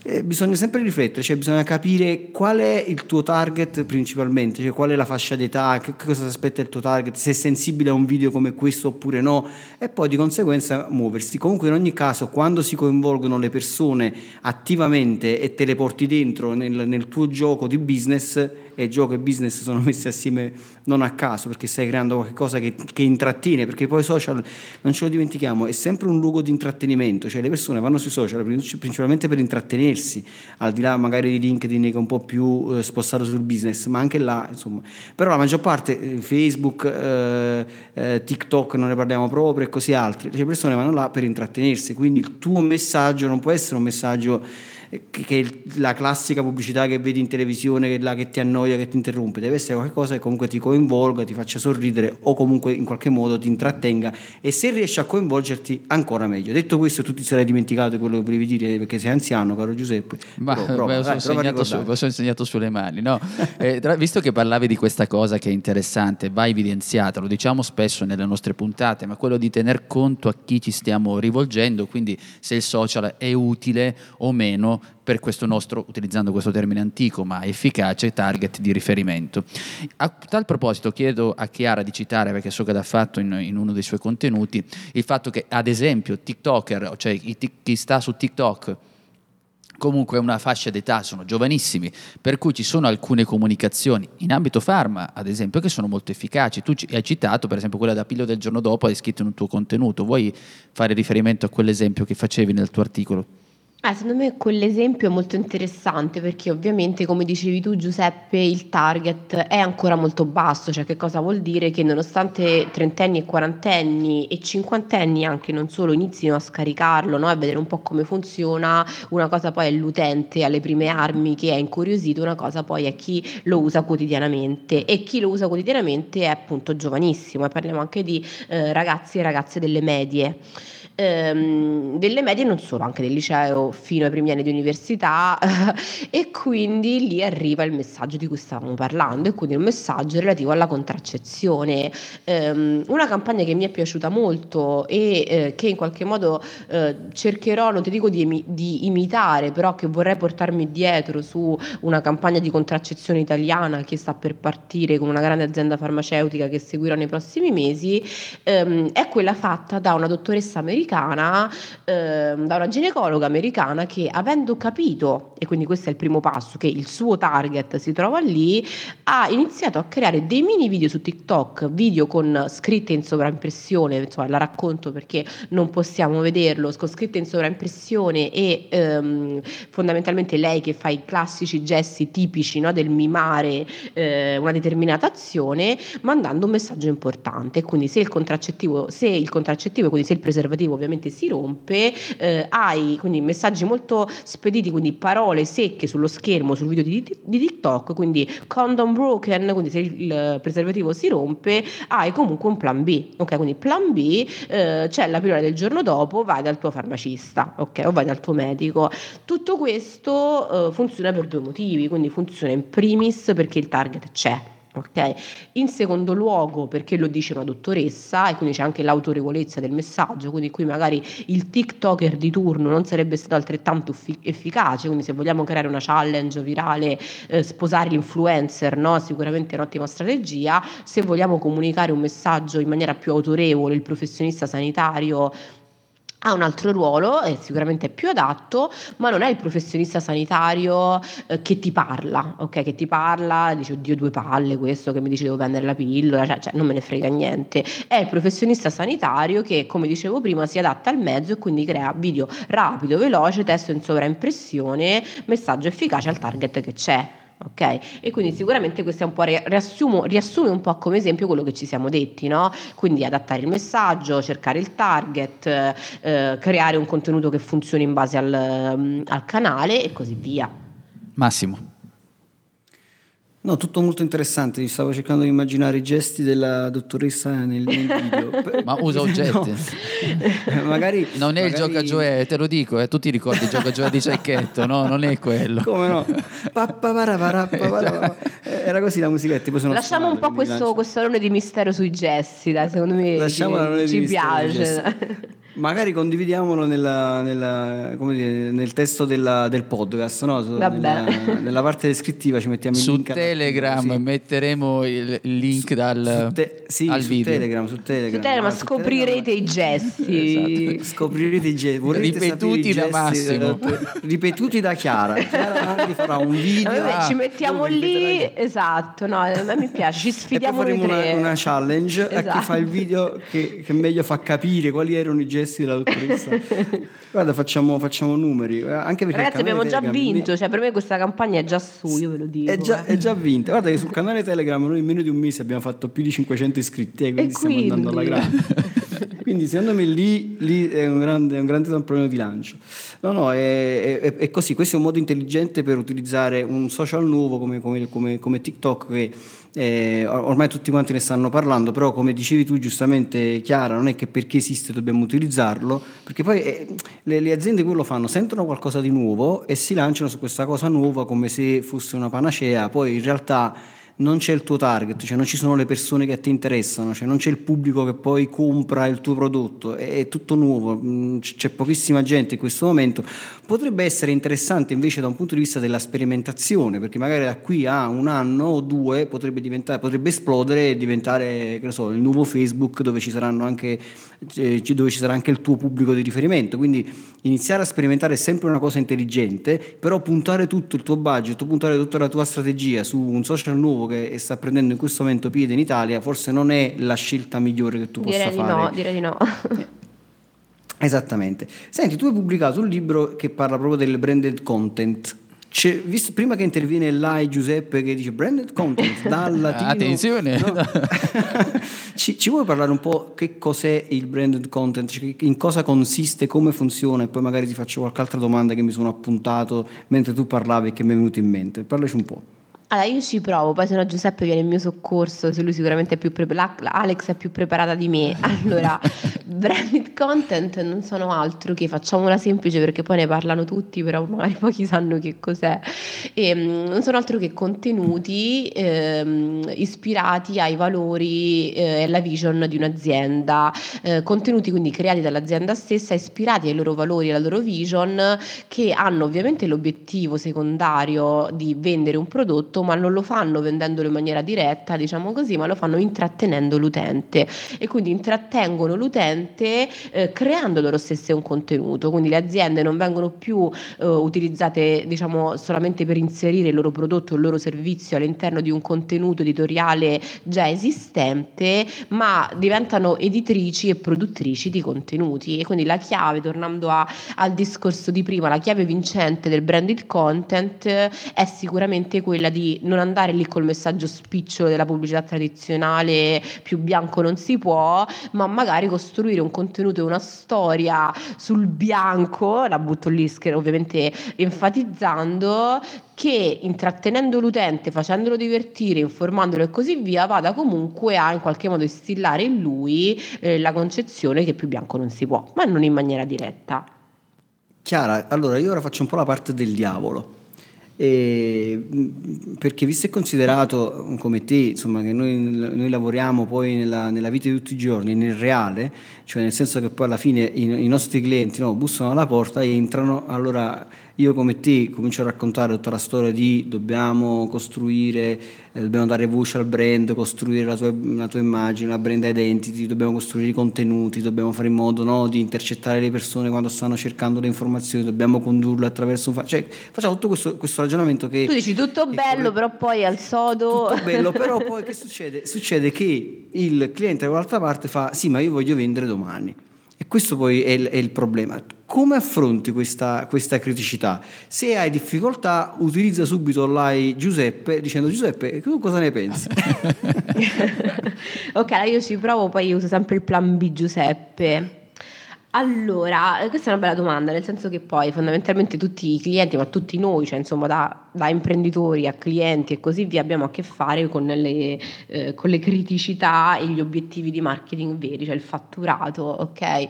Eh, bisogna sempre riflettere, cioè bisogna capire qual è il tuo target principalmente, cioè qual è la fascia d'età, che cosa si aspetta il tuo target, se è sensibile a un video come questo oppure no e poi di conseguenza muoversi. Comunque in ogni caso quando si coinvolgono le persone attivamente e te le porti dentro nel, nel tuo gioco di business e gioco e business sono messi assieme non a caso perché stai creando qualcosa che, che intrattiene perché poi social non ce lo dimentichiamo è sempre un luogo di intrattenimento cioè le persone vanno sui social principalmente per intrattenersi al di là magari di LinkedIn che è un po' più eh, spostato sul business ma anche là insomma. Però la maggior parte eh, Facebook eh, eh, TikTok non ne parliamo proprio e così altri le persone vanno là per intrattenersi quindi il tuo messaggio non può essere un messaggio che la classica pubblicità che vedi in televisione, che, là, che ti annoia, che ti interrompe, deve essere qualcosa che comunque ti coinvolga, ti faccia sorridere o comunque in qualche modo ti intrattenga e se riesci a coinvolgerti ancora meglio. Detto questo, tu ti sarai dimenticato di quello che volevi dire perché sei anziano, caro Giuseppe. Ma però, prova, beh, dai, segnato su, lo sono insegnato sulle mani. No? eh, tra, visto che parlavi di questa cosa che è interessante, va evidenziata, lo diciamo spesso nelle nostre puntate, ma quello di tener conto a chi ci stiamo rivolgendo, quindi se il social è utile o meno per questo nostro, utilizzando questo termine antico ma efficace, target di riferimento. A tal proposito chiedo a Chiara di citare, perché so che l'ha fatto in, in uno dei suoi contenuti, il fatto che ad esempio TikToker, cioè chi sta su TikTok, comunque una fascia d'età, sono giovanissimi, per cui ci sono alcune comunicazioni in ambito farma, ad esempio, che sono molto efficaci. Tu hai citato, per esempio, quella da Piglio del giorno dopo, hai scritto in un tuo contenuto. Vuoi fare riferimento a quell'esempio che facevi nel tuo articolo? Eh, secondo me quell'esempio è molto interessante perché ovviamente, come dicevi tu Giuseppe, il target è ancora molto basso, cioè che cosa vuol dire? Che nonostante trentenni e quarantenni e cinquantenni anche non solo inizino a scaricarlo, no? a vedere un po' come funziona, una cosa poi è l'utente alle prime armi che è incuriosito, una cosa poi è chi lo usa quotidianamente e chi lo usa quotidianamente è appunto giovanissimo e parliamo anche di eh, ragazzi e ragazze delle medie ehm, delle medie non solo, anche del liceo fino ai primi anni di università e quindi lì arriva il messaggio di cui stavamo parlando e quindi un messaggio relativo alla contraccezione. Ehm, una campagna che mi è piaciuta molto e eh, che in qualche modo eh, cercherò, non ti dico di, di imitare, però che vorrei portarmi dietro su una campagna di contraccezione italiana che sta per partire con una grande azienda farmaceutica che seguirò nei prossimi mesi, ehm, è quella fatta da una dottoressa americana americana, eh, da una ginecologa americana che avendo capito, e quindi questo è il primo passo, che il suo target si trova lì, ha iniziato a creare dei mini video su TikTok, video con scritte in sovraimpressione, insomma la racconto perché non possiamo vederlo, con scritte in sovraimpressione e ehm, fondamentalmente lei che fa i classici gesti tipici no, del mimare eh, una determinata azione, mandando un messaggio importante. Quindi se il contraccettivo, se il contraccettivo, quindi se il preservativo ovviamente si rompe, eh, hai quindi messaggi molto spediti, quindi parole secche sullo schermo, sul video di, di TikTok, quindi condom broken, quindi se il preservativo si rompe, hai comunque un plan B, ok? Quindi plan B, eh, c'è la pillola del giorno dopo, vai dal tuo farmacista, ok? O vai dal tuo medico. Tutto questo eh, funziona per due motivi, quindi funziona in primis perché il target c'è Ok? In secondo luogo, perché lo dice una dottoressa, e quindi c'è anche l'autorevolezza del messaggio, quindi qui magari il TikToker di turno non sarebbe stato altrettanto efficace, quindi se vogliamo creare una challenge virale, eh, sposare l'influencer, no? sicuramente è un'ottima strategia. Se vogliamo comunicare un messaggio in maniera più autorevole, il professionista sanitario ha un altro ruolo, è sicuramente più adatto, ma non è il professionista sanitario eh, che ti parla, ok? Che ti parla, dice oddio due palle questo che mi dice devo prendere la pillola, cioè, cioè non me ne frega niente. È il professionista sanitario che, come dicevo prima, si adatta al mezzo e quindi crea video rapido, veloce, testo in sovraimpressione, messaggio efficace al target che c'è ok? E quindi sicuramente questo è un po' riassumo, riassume un po' come esempio quello che ci siamo detti, no? Quindi adattare il messaggio, cercare il target, eh, creare un contenuto che funzioni in base al, mm, al canale e così via. Massimo. No, tutto molto interessante. Stavo cercando di immaginare i gesti della dottoressa nel, nel video. Ma usa oggetti. No. magari, non è magari... il gioca te lo dico, eh, tu ti ricordi il gioca di Cecchetto, no? Non è quello. Come no? Era così la musichetta. Lasciamo un po' questo, questo alone di mistero sui gesti, dai, secondo me ci, ci piace. Magari condividiamolo nella, nella, dire, nel testo della, del podcast, no? nella, nella, parte descrittiva ci mettiamo il su link. Su Telegram sì. metteremo il link dal te, sì, al su video. Telegram, su Telegram. Su Telegram scoprirete i gesti. Esatto. Scoprirete i gesti. Vorrete ripetuti da Massimo. ripetuti da Chiara. Chiara farà un video. Vabbè, ci mettiamo lì, esatto, no, a me mi piace, ci sfidiamo e poi faremo una, una, challenge esatto. a chi fa il esatto. video che, che meglio fa capire quali erano i gesti della dottoressa. Guarda, facciamo, facciamo, numeri. Eh, anche perché Ragazzi, abbiamo già Telegram, vinto. Cioè, per me questa campagna è già su, io ve lo dico. È già, eh. è già vinta. Guarda che sul canale Telegram noi in meno di un mese abbiamo fatto più di 500 iscritti, eh, quindi, stiamo quindi? andando alla grande. quindi secondo me lì, lì è un grande, un grande di lancio. No, no, è, è, è, così. Questo è un modo intelligente per utilizzare un social nuovo come, come, come, come TikTok che eh, ormai tutti quanti ne stanno parlando, però come dicevi tu giustamente Chiara, non è che perché esiste dobbiamo utilizzarlo, perché poi eh, le, le, aziende quello fanno, sentono qualcosa di nuovo e si lanciano su questa cosa nuova come se fosse una panacea, poi in realtà non c'è il tuo target, cioè non ci sono le persone che ti interessano, cioè non c'è il pubblico che poi compra il tuo prodotto, è, tutto nuovo, mm, c'è pochissima gente in questo momento. Potrebbe essere interessante invece da un punto di vista della sperimentazione, perché magari da qui a un anno o due potrebbe, potrebbe esplodere e diventare so, il nuovo Facebook dove ci, anche, dove ci sarà anche il tuo pubblico di riferimento. Quindi iniziare a sperimentare è sempre una cosa intelligente, però puntare tutto il tuo budget, puntare tutta la tua strategia su un social nuovo che sta prendendo in questo momento piede in Italia, forse non è la scelta migliore che tu direi possa fare. No, direi di no. Esattamente. Senti, tu hai pubblicato un libro che parla proprio del branded content. Visto, prima che interviene là Giuseppe che dice branded content dal latino attenzione no? ci, ci, vuoi parlare un po' che cos'è il branded content cioè, in cosa consiste come funziona e poi magari ti faccio qualche altra domanda che mi sono appuntato mentre tu parlavi e che mi è venuto in mente parlaci un po' Allora, io ci provo, poi se no Giuseppe viene in mio soccorso, se lui sicuramente è più preparato, Alex è più preparata di me. Allora, branded content non sono altro che, facciamola semplice perché poi ne parlano tutti, però magari pochi sanno che cos'è. E, ehm, non sono altro che contenuti ehm, ispirati ai valori eh, e alla vision di un'azienda, eh, contenuti quindi creati dall'azienda stessa, ispirati ai loro valori e alla loro vision, che hanno ovviamente l'obiettivo secondario di vendere un prodotto prodotto, ma non lo fanno vendendolo in maniera diretta, diciamo così, ma lo fanno intrattenendo l'utente. E quindi intrattengono l'utente eh, creando loro stesse un contenuto, quindi le aziende non vengono più eh, utilizzate diciamo solamente per inserire il loro prodotto, il loro servizio all'interno di un contenuto editoriale già esistente, ma diventano editrici e produttrici di contenuti. E quindi la chiave, tornando a, al discorso di prima, la chiave vincente del branded content è sicuramente quella di non andare lì col messaggio spicciolo della pubblicità tradizionale più bianco non si può, ma magari costruire un contenuto e una storia sul bianco, la butto lì ovviamente enfatizzando, che intrattenendo l'utente, facendolo divertire, informandolo e così via, vada comunque a in qualche modo instillare in lui eh, la concezione che più bianco non si può, ma non in maniera diretta. Chiara, allora io ora faccio un po' la parte del diavolo E, perché visto e considerato come te, insomma, che noi, noi lavoriamo poi nella, nella, vita di tutti i giorni, nel reale, cioè nel senso che poi alla fine i, i nostri clienti no, bussano alla porta, entrano, allora io come te comincio a raccontare tutta la storia di dobbiamo costruire, eh, dobbiamo dare voce al brand, costruire la tua, la tua, immagine, la brand identity, dobbiamo costruire i contenuti, dobbiamo fare in modo no, di intercettare le persone quando stanno cercando le informazioni, dobbiamo condurle attraverso un... Fa- cioè facciamo tutto questo, questo, ragionamento che... Tu dici tutto bello, però poi al sodo... Tutto bello, però poi che succede? Succede che il cliente dall'altra parte fa sì ma io voglio vendere domani. E questo poi è il, è il problema. Come affronti questa, questa, criticità? Se hai difficoltà, utilizza subito l'AI Giuseppe dicendo Giuseppe, tu cosa ne pensi? ok, io ci provo, poi uso sempre il plan B Giuseppe. Allora, questa è una bella domanda, nel senso che poi fondamentalmente tutti i clienti, ma tutti noi, cioè insomma da, da imprenditori a clienti e così via, abbiamo a che fare con le, eh, con le criticità e gli obiettivi di marketing veri, cioè il fatturato, ok?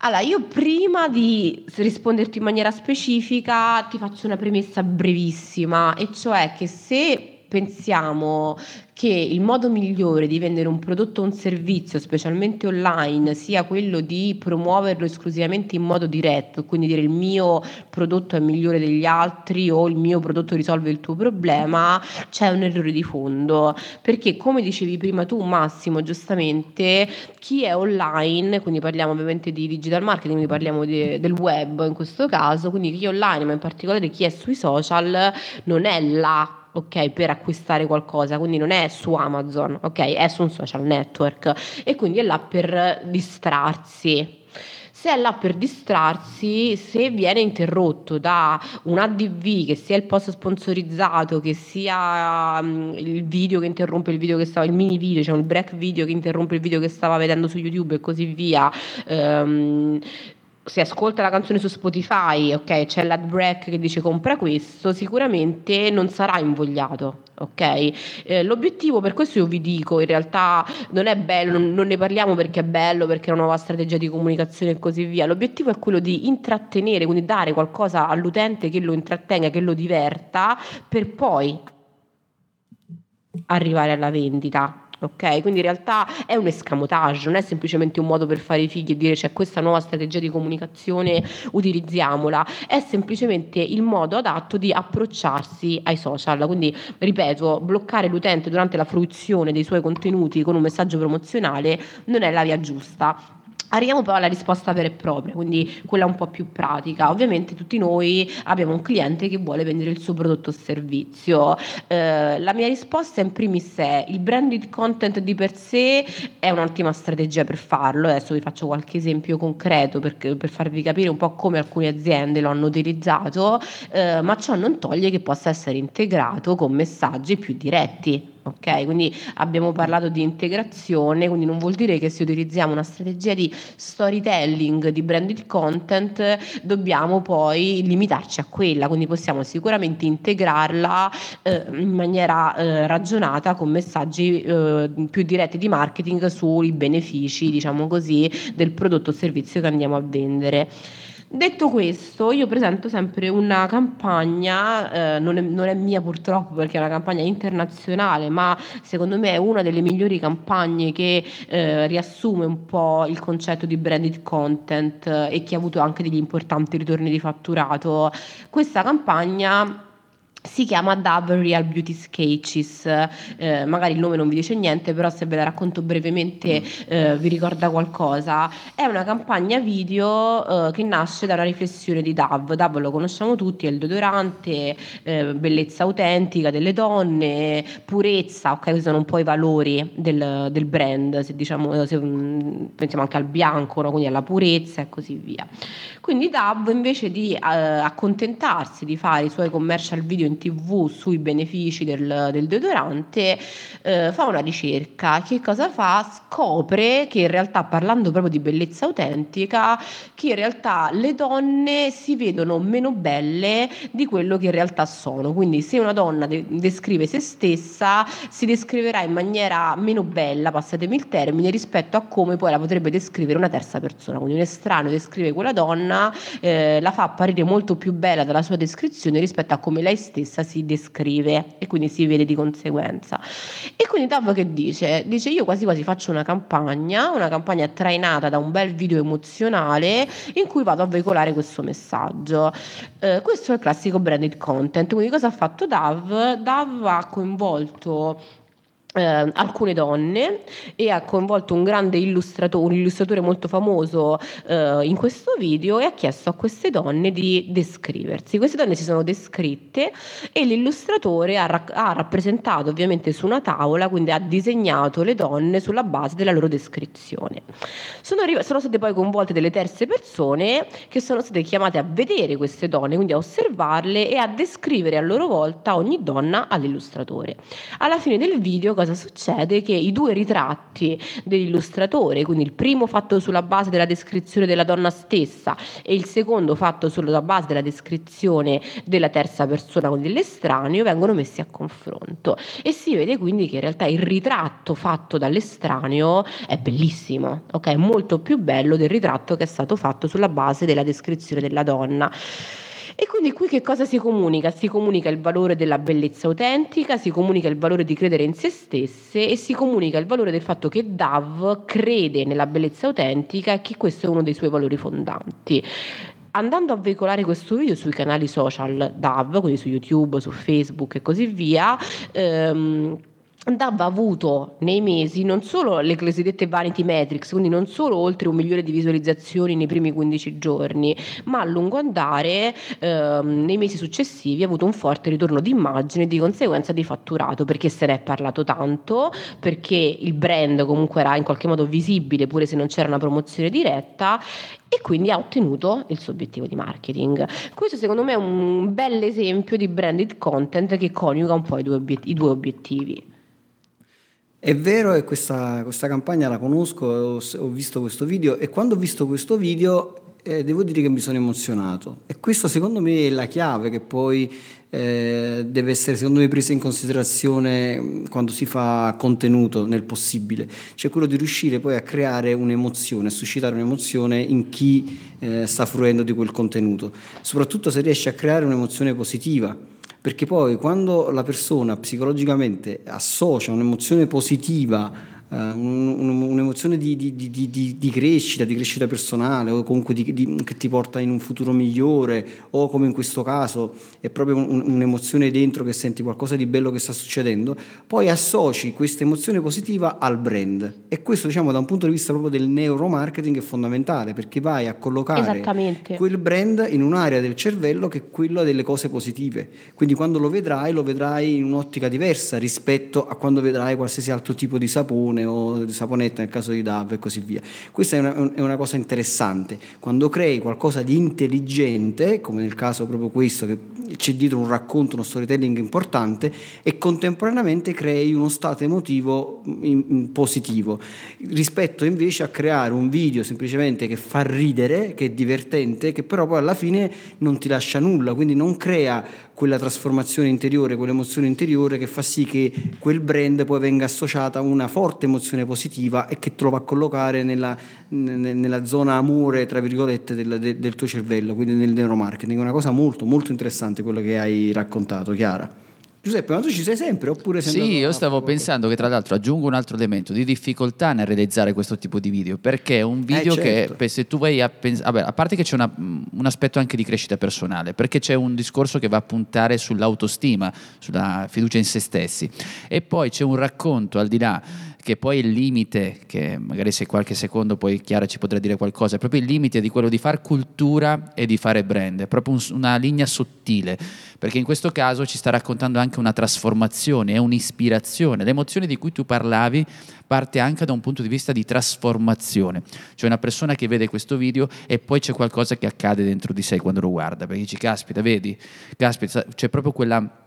Allora, io prima di risponderti in maniera specifica ti faccio una premessa brevissima, e cioè che se pensiamo che il modo migliore di vendere un prodotto o un servizio, specialmente online, sia quello di promuoverlo esclusivamente in modo diretto, quindi dire il mio prodotto è migliore degli altri o il mio prodotto risolve il tuo problema, c'è un errore di fondo, perché come dicevi prima tu Massimo, giustamente, chi è online, quindi parliamo ovviamente di digital marketing, quindi parliamo di, del web in questo caso, quindi chi è online, ma in particolare chi è sui social, non è là ok, per acquistare qualcosa, quindi non è su Amazon, ok, è su un social network e quindi è là per distrarsi. Se è là per distrarsi, se viene interrotto da un ADV, che sia il post sponsorizzato, che sia um, il video che interrompe il video che stava, il mini video, cioè il break video che interrompe il video che stava vedendo su YouTube e così via, um, si ascolta la canzone su Spotify, ok, c'è l'ad break che dice compra questo, sicuramente non sarà invogliato, ok? Eh, l'obiettivo per questo io vi dico, in realtà non è bello, non, ne parliamo perché è bello, perché è una nuova strategia di comunicazione e così via. L'obiettivo è quello di intrattenere, quindi dare qualcosa all'utente che lo intrattenga, che lo diverta, per poi arrivare alla vendita ok? Quindi in realtà è un escamotage, non è semplicemente un modo per fare i figli e dire c'è questa nuova strategia di comunicazione, utilizziamola, è semplicemente il modo adatto di approcciarsi ai social. Quindi, ripeto, bloccare l'utente durante la fruizione dei suoi contenuti con un messaggio promozionale non è la via giusta Arriviamo poi alla risposta vera e propria, quindi quella un po' più pratica. Ovviamente tutti noi abbiamo un cliente che vuole vendere il suo prodotto o servizio. Eh, la mia risposta in primis è il branded content di per sé è un'ottima strategia per farlo. Adesso vi faccio qualche esempio concreto per, per farvi capire un po' come alcune aziende lo hanno utilizzato, eh, ma ciò non toglie che possa essere integrato con messaggi più diretti. Ok, quindi abbiamo parlato di integrazione, quindi non vuol dire che se utilizziamo una strategia di storytelling, di branded content, dobbiamo poi limitarci a quella, quindi possiamo sicuramente integrarla eh, in maniera eh, ragionata con messaggi eh, più diretti di marketing sui benefici, diciamo così, del prodotto o servizio che andiamo a vendere. Detto questo, io presento sempre una campagna, eh, non, è, non, è, mia purtroppo perché è una campagna internazionale, ma secondo me è una delle migliori campagne che eh, riassume un po' il concetto di branded content eh, e che ha avuto anche degli importanti ritorni di fatturato. Questa campagna si chiama Dove Real Beauty Sketches, eh, magari il nome non vi dice niente, però se ve la racconto brevemente eh, vi ricorda qualcosa. È una campagna video eh, che nasce da una riflessione di Dove. Dove lo conosciamo tutti, è il deodorante, eh, bellezza autentica delle donne, purezza, ok, questi sono un po' i valori del, del brand, se diciamo, se, mm, pensiamo anche al bianco, no? quindi alla purezza e così via. Quindi Dove invece di eh, accontentarsi di fare i suoi commercial video in tv sui benefici del, del deodorante, eh, fa una ricerca. Che cosa fa? Scopre che in realtà, parlando proprio di bellezza autentica, che in realtà le donne si vedono meno belle di quello che in realtà sono. Quindi se una donna de- descrive se stessa, si descriverà in maniera meno bella, passatemi il termine, rispetto a come poi la potrebbe descrivere una terza persona. Quindi un estraneo descrive quella donna, eh, la fa apparire molto più bella dalla sua descrizione rispetto a come lei stessa si descrive e quindi si vede di conseguenza. E quindi Tav che dice? Dice io quasi quasi faccio una campagna, una campagna trainata da un bel video emozionale in cui vado a veicolare questo messaggio. Eh, questo è il classico branded content, quindi cosa ha fatto Dav? Dav ha coinvolto eh, alcune donne e ha coinvolto un grande illustratore, un illustratore molto famoso eh, in questo video e ha chiesto a queste donne di descriversi. Queste donne si sono descritte e l'illustratore ha, ra- ha rappresentato ovviamente su una tavola, quindi ha disegnato le donne sulla base della loro descrizione. Sono, arri- sono state poi coinvolte delle terze persone che sono state chiamate a vedere queste donne, quindi a osservarle e a descrivere a loro volta ogni donna all'illustratore. Alla fine del video cosa succede? Che i due ritratti dell'illustratore, quindi il primo fatto sulla base della descrizione della donna stessa e il secondo fatto sulla base della descrizione della terza persona con dell'estraneo, vengono messi a confronto e si vede quindi che in realtà il ritratto fatto dall'estraneo è bellissimo, ok? Molto più bello del ritratto che è stato fatto sulla base della descrizione della donna. E quindi qui che cosa si comunica? Si comunica il valore della bellezza autentica, si comunica il valore di credere in se stesse e si comunica il valore del fatto che Dav crede nella bellezza autentica e che questo è uno dei suoi valori fondanti andando a veicolare questo video sui canali social DAV, quindi su YouTube, su Facebook e così via, ehm, andava avuto nei mesi non solo le cosiddette vanity metrics, quindi non solo oltre un milione di visualizzazioni nei primi 15 giorni, ma a lungo andare ehm, nei mesi successivi ha avuto un forte ritorno di immagine e di conseguenza di fatturato, perché se ne è parlato tanto, perché il brand comunque era in qualche modo visibile pure se non c'era una promozione diretta e quindi ha ottenuto il suo obiettivo di marketing. Questo secondo me è un bel esempio di branded content che coniuga un po' i due, obiet- i due obiettivi. È vero e questa, questa campagna la conosco, ho, ho, visto questo video e quando ho visto questo video eh, devo dire che mi sono emozionato. E questo secondo me è la chiave che poi eh, deve essere secondo me presa in considerazione mm, quando si fa contenuto nel possibile, cioè quello di riuscire poi a creare un'emozione, a suscitare un'emozione in chi eh, sta fruendo di quel contenuto, soprattutto se riesce a creare un'emozione positiva perché poi quando la persona psicologicamente associa un'emozione positiva un'emozione di, di, di, di, crescita, di crescita personale o comunque che ti porta in un futuro migliore o come in questo caso è proprio un, un'emozione dentro che senti qualcosa di bello che sta succedendo, poi associ questa emozione positiva al brand. E questo diciamo da un punto di vista proprio del neuromarketing è fondamentale perché vai a collocare quel brand in un'area del cervello che è quella delle cose positive, quindi quando lo vedrai lo vedrai in un'ottica diversa rispetto a quando vedrai qualsiasi altro tipo di sapone sapone o saponetta nel caso di DAV e così via. Questa è una, è una, cosa interessante. Quando crei qualcosa di intelligente, come nel caso proprio questo, che c'è dietro un racconto, uno storytelling importante, e contemporaneamente crei uno stato emotivo in, in positivo, rispetto invece a creare un video semplicemente che fa ridere, che è divertente, che però poi alla fine non ti lascia nulla, quindi non crea quella trasformazione interiore, quell'emozione interiore che fa sì che quel brand poi venga associata a una forte emozione positiva e che trova a collocare nella, nella zona amore, tra virgolette, del, del tuo cervello, quindi nel neuromarketing. È una cosa molto, molto interessante quello che hai raccontato, Chiara. Giuseppe, ma tu ci sei sempre oppure sei Sì, io stavo pensando che tra l'altro aggiungo un altro elemento di difficoltà nel realizzare questo tipo di video, perché è un video eh, certo. che se tu vai a pensare, a parte che c'è una, un aspetto anche di crescita personale, perché c'è un discorso che va a puntare sull'autostima, sulla fiducia in se stessi e poi c'è un racconto al di là che poi il limite, che magari se qualche secondo poi Chiara ci potrà dire qualcosa, è proprio il limite di quello di fare cultura e di fare brand, è proprio un, una linea sottile, perché in questo caso ci sta raccontando anche una trasformazione, è un'ispirazione, l'emozione di cui tu parlavi parte anche da un punto di vista di trasformazione, cioè una persona che vede questo video e poi c'è qualcosa che accade dentro di sé quando lo guarda, perché dici caspita, vedi, caspita, c'è proprio quella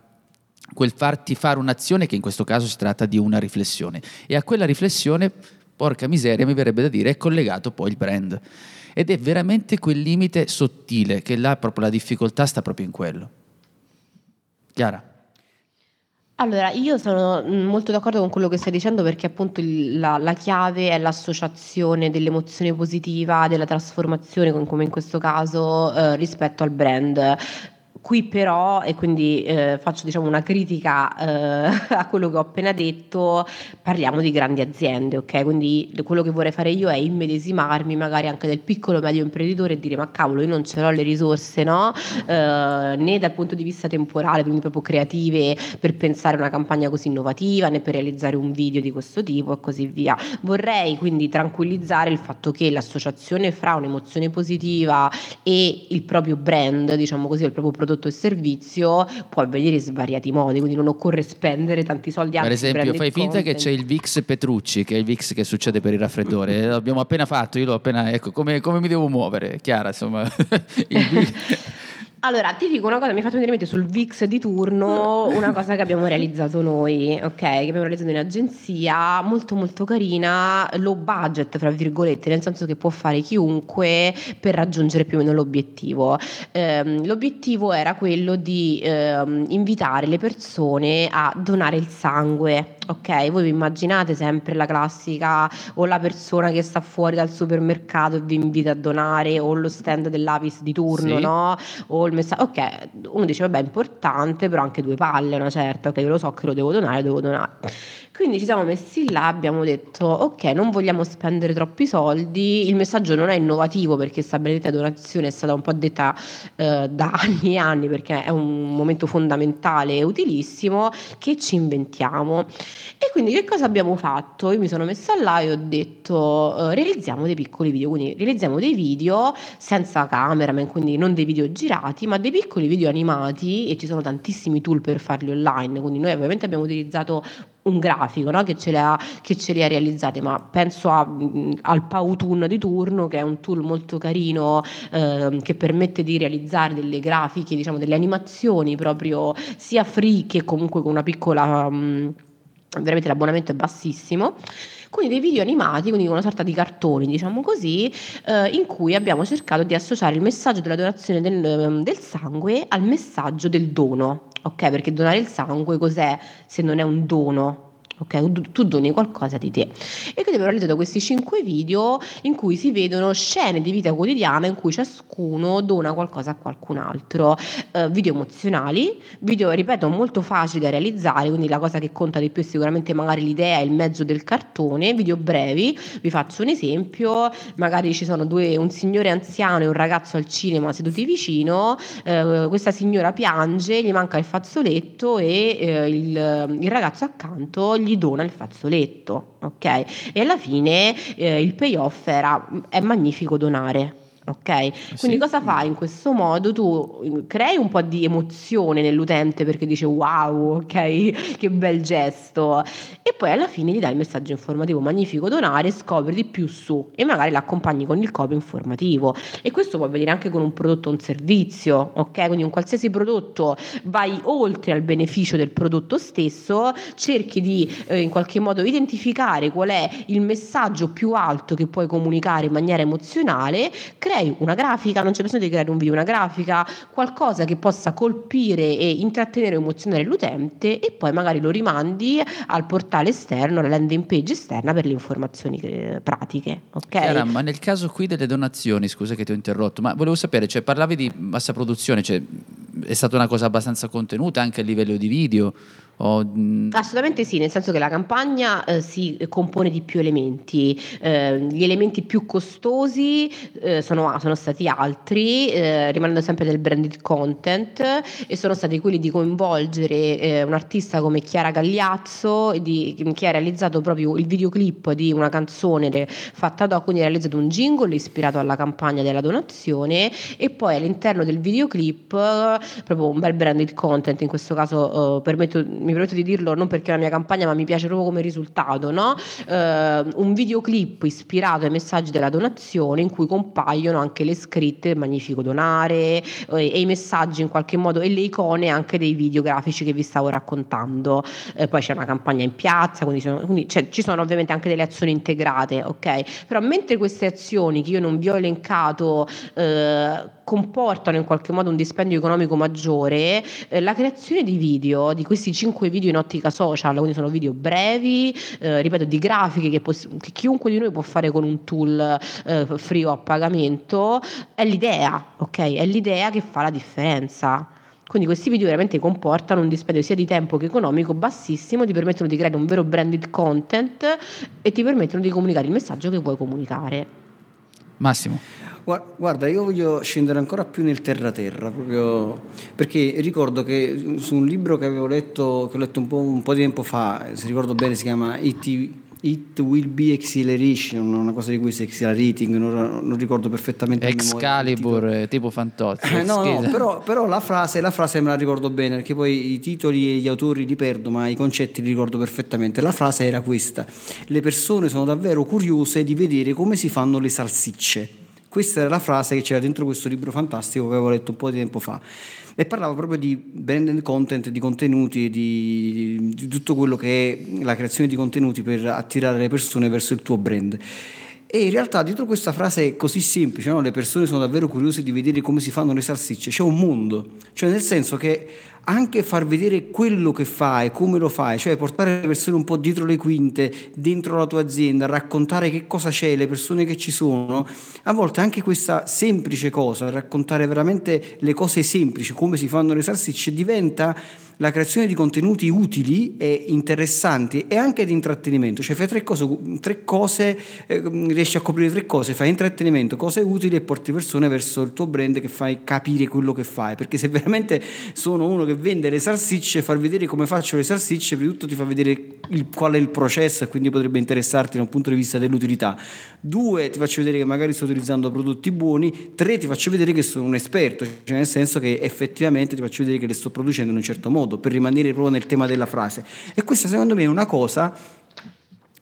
quel farti fare un'azione che in questo caso si tratta di una riflessione e a quella riflessione, porca miseria, mi verrebbe da dire, è collegato poi il brand. Ed è veramente quel limite sottile che là proprio la difficoltà sta proprio in quello. Chiara? Allora, io sono mm, molto d'accordo con quello che stai dicendo perché appunto la, la chiave è l'associazione dell'emozione positiva, della trasformazione, come in questo caso, eh, rispetto al brand Qui però, e quindi eh, faccio diciamo una critica eh, a quello che ho appena detto, parliamo di grandi aziende, ok? Quindi quello che vorrei fare io è immedesimarmi magari anche del piccolo medio imprenditore e dire ma cavolo io non ce l'ho le risorse, no? Eh, né dal punto di vista temporale, quindi proprio creative per pensare a una campagna così innovativa, né per realizzare un video di questo tipo e così via. Vorrei quindi tranquillizzare il fatto che l'associazione fra un'emozione positiva e il proprio brand, diciamo così, il proprio prodotto e servizio può avvenire in svariati modi, quindi non occorre spendere tanti soldi Per esempio, fai finta content. che c'è il VIX Petrucci, che è il VIX che succede per il raffreddore. L'abbiamo appena fatto, io l'ho appena. Ecco, come, come mi devo muovere? Chiara, insomma. il. Allora, ti dico una cosa, mi fatto venire in mente sul VIX di turno una cosa che abbiamo realizzato noi, ok? Che abbiamo realizzato in agenzia, molto molto carina, low budget, fra virgolette, nel senso che può fare chiunque per raggiungere più o meno l'obiettivo. Ehm, l'obiettivo era quello di ehm, invitare le persone a donare il sangue, ok? Voi vi immaginate sempre la classica o la persona che sta fuori dal supermercato e vi invita a donare o lo stand dell'Avis di turno, sì. no? O il messaggio, ok, uno dice vabbè è importante, però anche due palle, una certa, ok, io lo so che lo devo donare, lo devo donare. Quindi ci siamo messi là, abbiamo detto ok, non vogliamo spendere troppi soldi, il messaggio non è innovativo perché questa benedetta donazione è stata un po' detta eh, da anni e anni perché è un momento fondamentale e utilissimo, che ci inventiamo. E quindi che cosa abbiamo fatto? Io mi sono messa là e ho detto eh, realizziamo dei piccoli video, quindi realizziamo dei video senza cameraman, quindi non dei video girati, ma dei piccoli video animati e ci sono tantissimi tool per farli online, quindi noi ovviamente abbiamo utilizzato un grafico no? che, ce ha, che, ce li ha realizzati, ma penso a, al Powtoon di turno, che è un tool molto carino eh, che permette di realizzare delle grafiche, diciamo delle animazioni proprio sia free che comunque con una piccola... Mh, veramente l'abbonamento è bassissimo quindi dei video animati, quindi una sorta di cartoni, diciamo così, eh, in cui abbiamo cercato di associare il messaggio della donazione del, del, sangue al messaggio del dono, ok? Perché donare il sangue cos'è se non è un dono? Ok? Tu doni qualcosa di te. E quindi abbiamo realizzato questi cinque video in cui si vedono scene di vita quotidiana in cui ciascuno dona qualcosa a qualcun altro. Uh, video emozionali, video, ripeto, molto facili da realizzare, quindi la cosa che conta di più è sicuramente magari l'idea il mezzo del cartone, video brevi, vi faccio un esempio, magari ci sono due, un signore anziano e un ragazzo al cinema seduti vicino, uh, questa signora piange, gli manca il fazzoletto e uh, il, il ragazzo accanto gli dona il fazzoletto, ok? E alla fine eh, il payoff era è magnifico donare ok? Quindi sì. cosa fai in questo modo? Tu crei un po' di emozione nell'utente perché dice wow, ok, che bel gesto e poi alla fine gli dai il messaggio informativo magnifico donare, scopri di più su e magari l'accompagni con il copy informativo e questo può avvenire anche con un prodotto o un servizio, ok? Quindi un qualsiasi prodotto vai oltre al beneficio del prodotto stesso, cerchi di eh, in qualche modo identificare qual è il messaggio più alto che puoi comunicare in maniera emozionale, crea crei una grafica, non c'è bisogno di creare un video, una grafica, qualcosa che possa colpire e intrattenere o emozionare l'utente e poi magari lo rimandi al portale esterno, alla landing page esterna per le informazioni eh, pratiche. Okay? Chiara, ma nel caso qui delle donazioni, scusa che ti ho interrotto, ma volevo sapere, cioè, parlavi di bassa produzione, cioè, è stata una cosa abbastanza contenuta anche a livello di video? O... Mm, Assolutamente sì, nel senso che la campagna eh, si compone di più elementi. Eh, gli elementi più costosi eh, sono, sono, stati altri, eh, rimanendo sempre del branded content, e sono stati quelli di coinvolgere eh, un artista come Chiara Gagliazzo, di, che ha realizzato proprio il videoclip di una canzone fatta dopo, quindi ha realizzato un jingle ispirato alla campagna della donazione e poi all'interno del videoclip proprio un bel branded content, in questo caso permetto mi permetto di dirlo non perché è la mia campagna, ma mi piace proprio come risultato, no? eh, un videoclip ispirato ai messaggi della donazione in cui compaiono anche le scritte Magnifico Donare eh, e i messaggi in qualche modo e le icone anche dei video grafici che vi stavo raccontando. Eh, poi c'è una campagna in piazza, quindi, sono, quindi ci sono ovviamente anche delle azioni integrate, ok? Però mentre queste azioni che io non vi ho elencato eh, comportano in qualche modo un dispendio economico maggiore, eh, la creazione di video, di questi cinque video in ottica social, quindi sono video brevi, eh, ripeto, di grafiche che, poss- che, chiunque di noi può fare con un tool eh, free o a pagamento, è l'idea, ok? È l'idea che fa la differenza. Quindi questi video veramente comportano un dispendio sia di tempo che economico bassissimo, ti permettono di creare un vero branded content e ti permettono di comunicare il messaggio che vuoi comunicare. Massimo. Guarda, io voglio scendere ancora più nel terra-terra, proprio perché ricordo che su un libro che avevo letto, che ho letto un po', un po di tempo fa, se ricordo bene si chiama It, It Will Be Acceleration, una cosa di cui si accelerating, non, non ricordo perfettamente. Excalibur, tipo Fantozzi. Eh, no, no, però, però la, frase, la frase me la ricordo bene, perché poi i titoli e gli autori li perdo, ma i concetti li ricordo perfettamente. La frase era questa, le persone sono davvero curiose di vedere come si fanno le salsicce questa era la frase che c'era dentro questo libro fantastico che avevo letto un po' di tempo fa e parlava proprio di brand content, di contenuti, di, di tutto quello che è la creazione di contenuti per attirare le persone verso il tuo brand. E in realtà dietro questa frase così semplice, no? le persone sono davvero curiose di vedere come si fanno le salsicce, c'è un mondo, cioè nel senso che anche far vedere quello che fai, come lo fai, cioè portare le persone un po' dietro le quinte, dentro la tua azienda, raccontare che cosa c'è, le persone che ci sono, a volte anche questa semplice cosa, raccontare veramente le cose semplici, come si fanno le salsicce, diventa la creazione di contenuti utili e interessanti e anche di intrattenimento, cioè fai tre cose, tre cose eh, riesci a coprire tre cose, fai intrattenimento, cose utili e porti persone verso il tuo brand che fai capire quello che fai, perché se veramente sono uno che vende le salsicce, far vedere come faccio le salsicce, prima di tutto ti fa vedere il, qual è il processo e quindi potrebbe interessarti da un punto di vista dell'utilità. Due, ti faccio vedere che magari sto utilizzando prodotti buoni, tre, ti faccio vedere che sono un esperto, cioè nel senso che effettivamente ti faccio vedere che le sto producendo in un certo modo, per rimanere proprio nel tema della frase. E questa secondo me è una cosa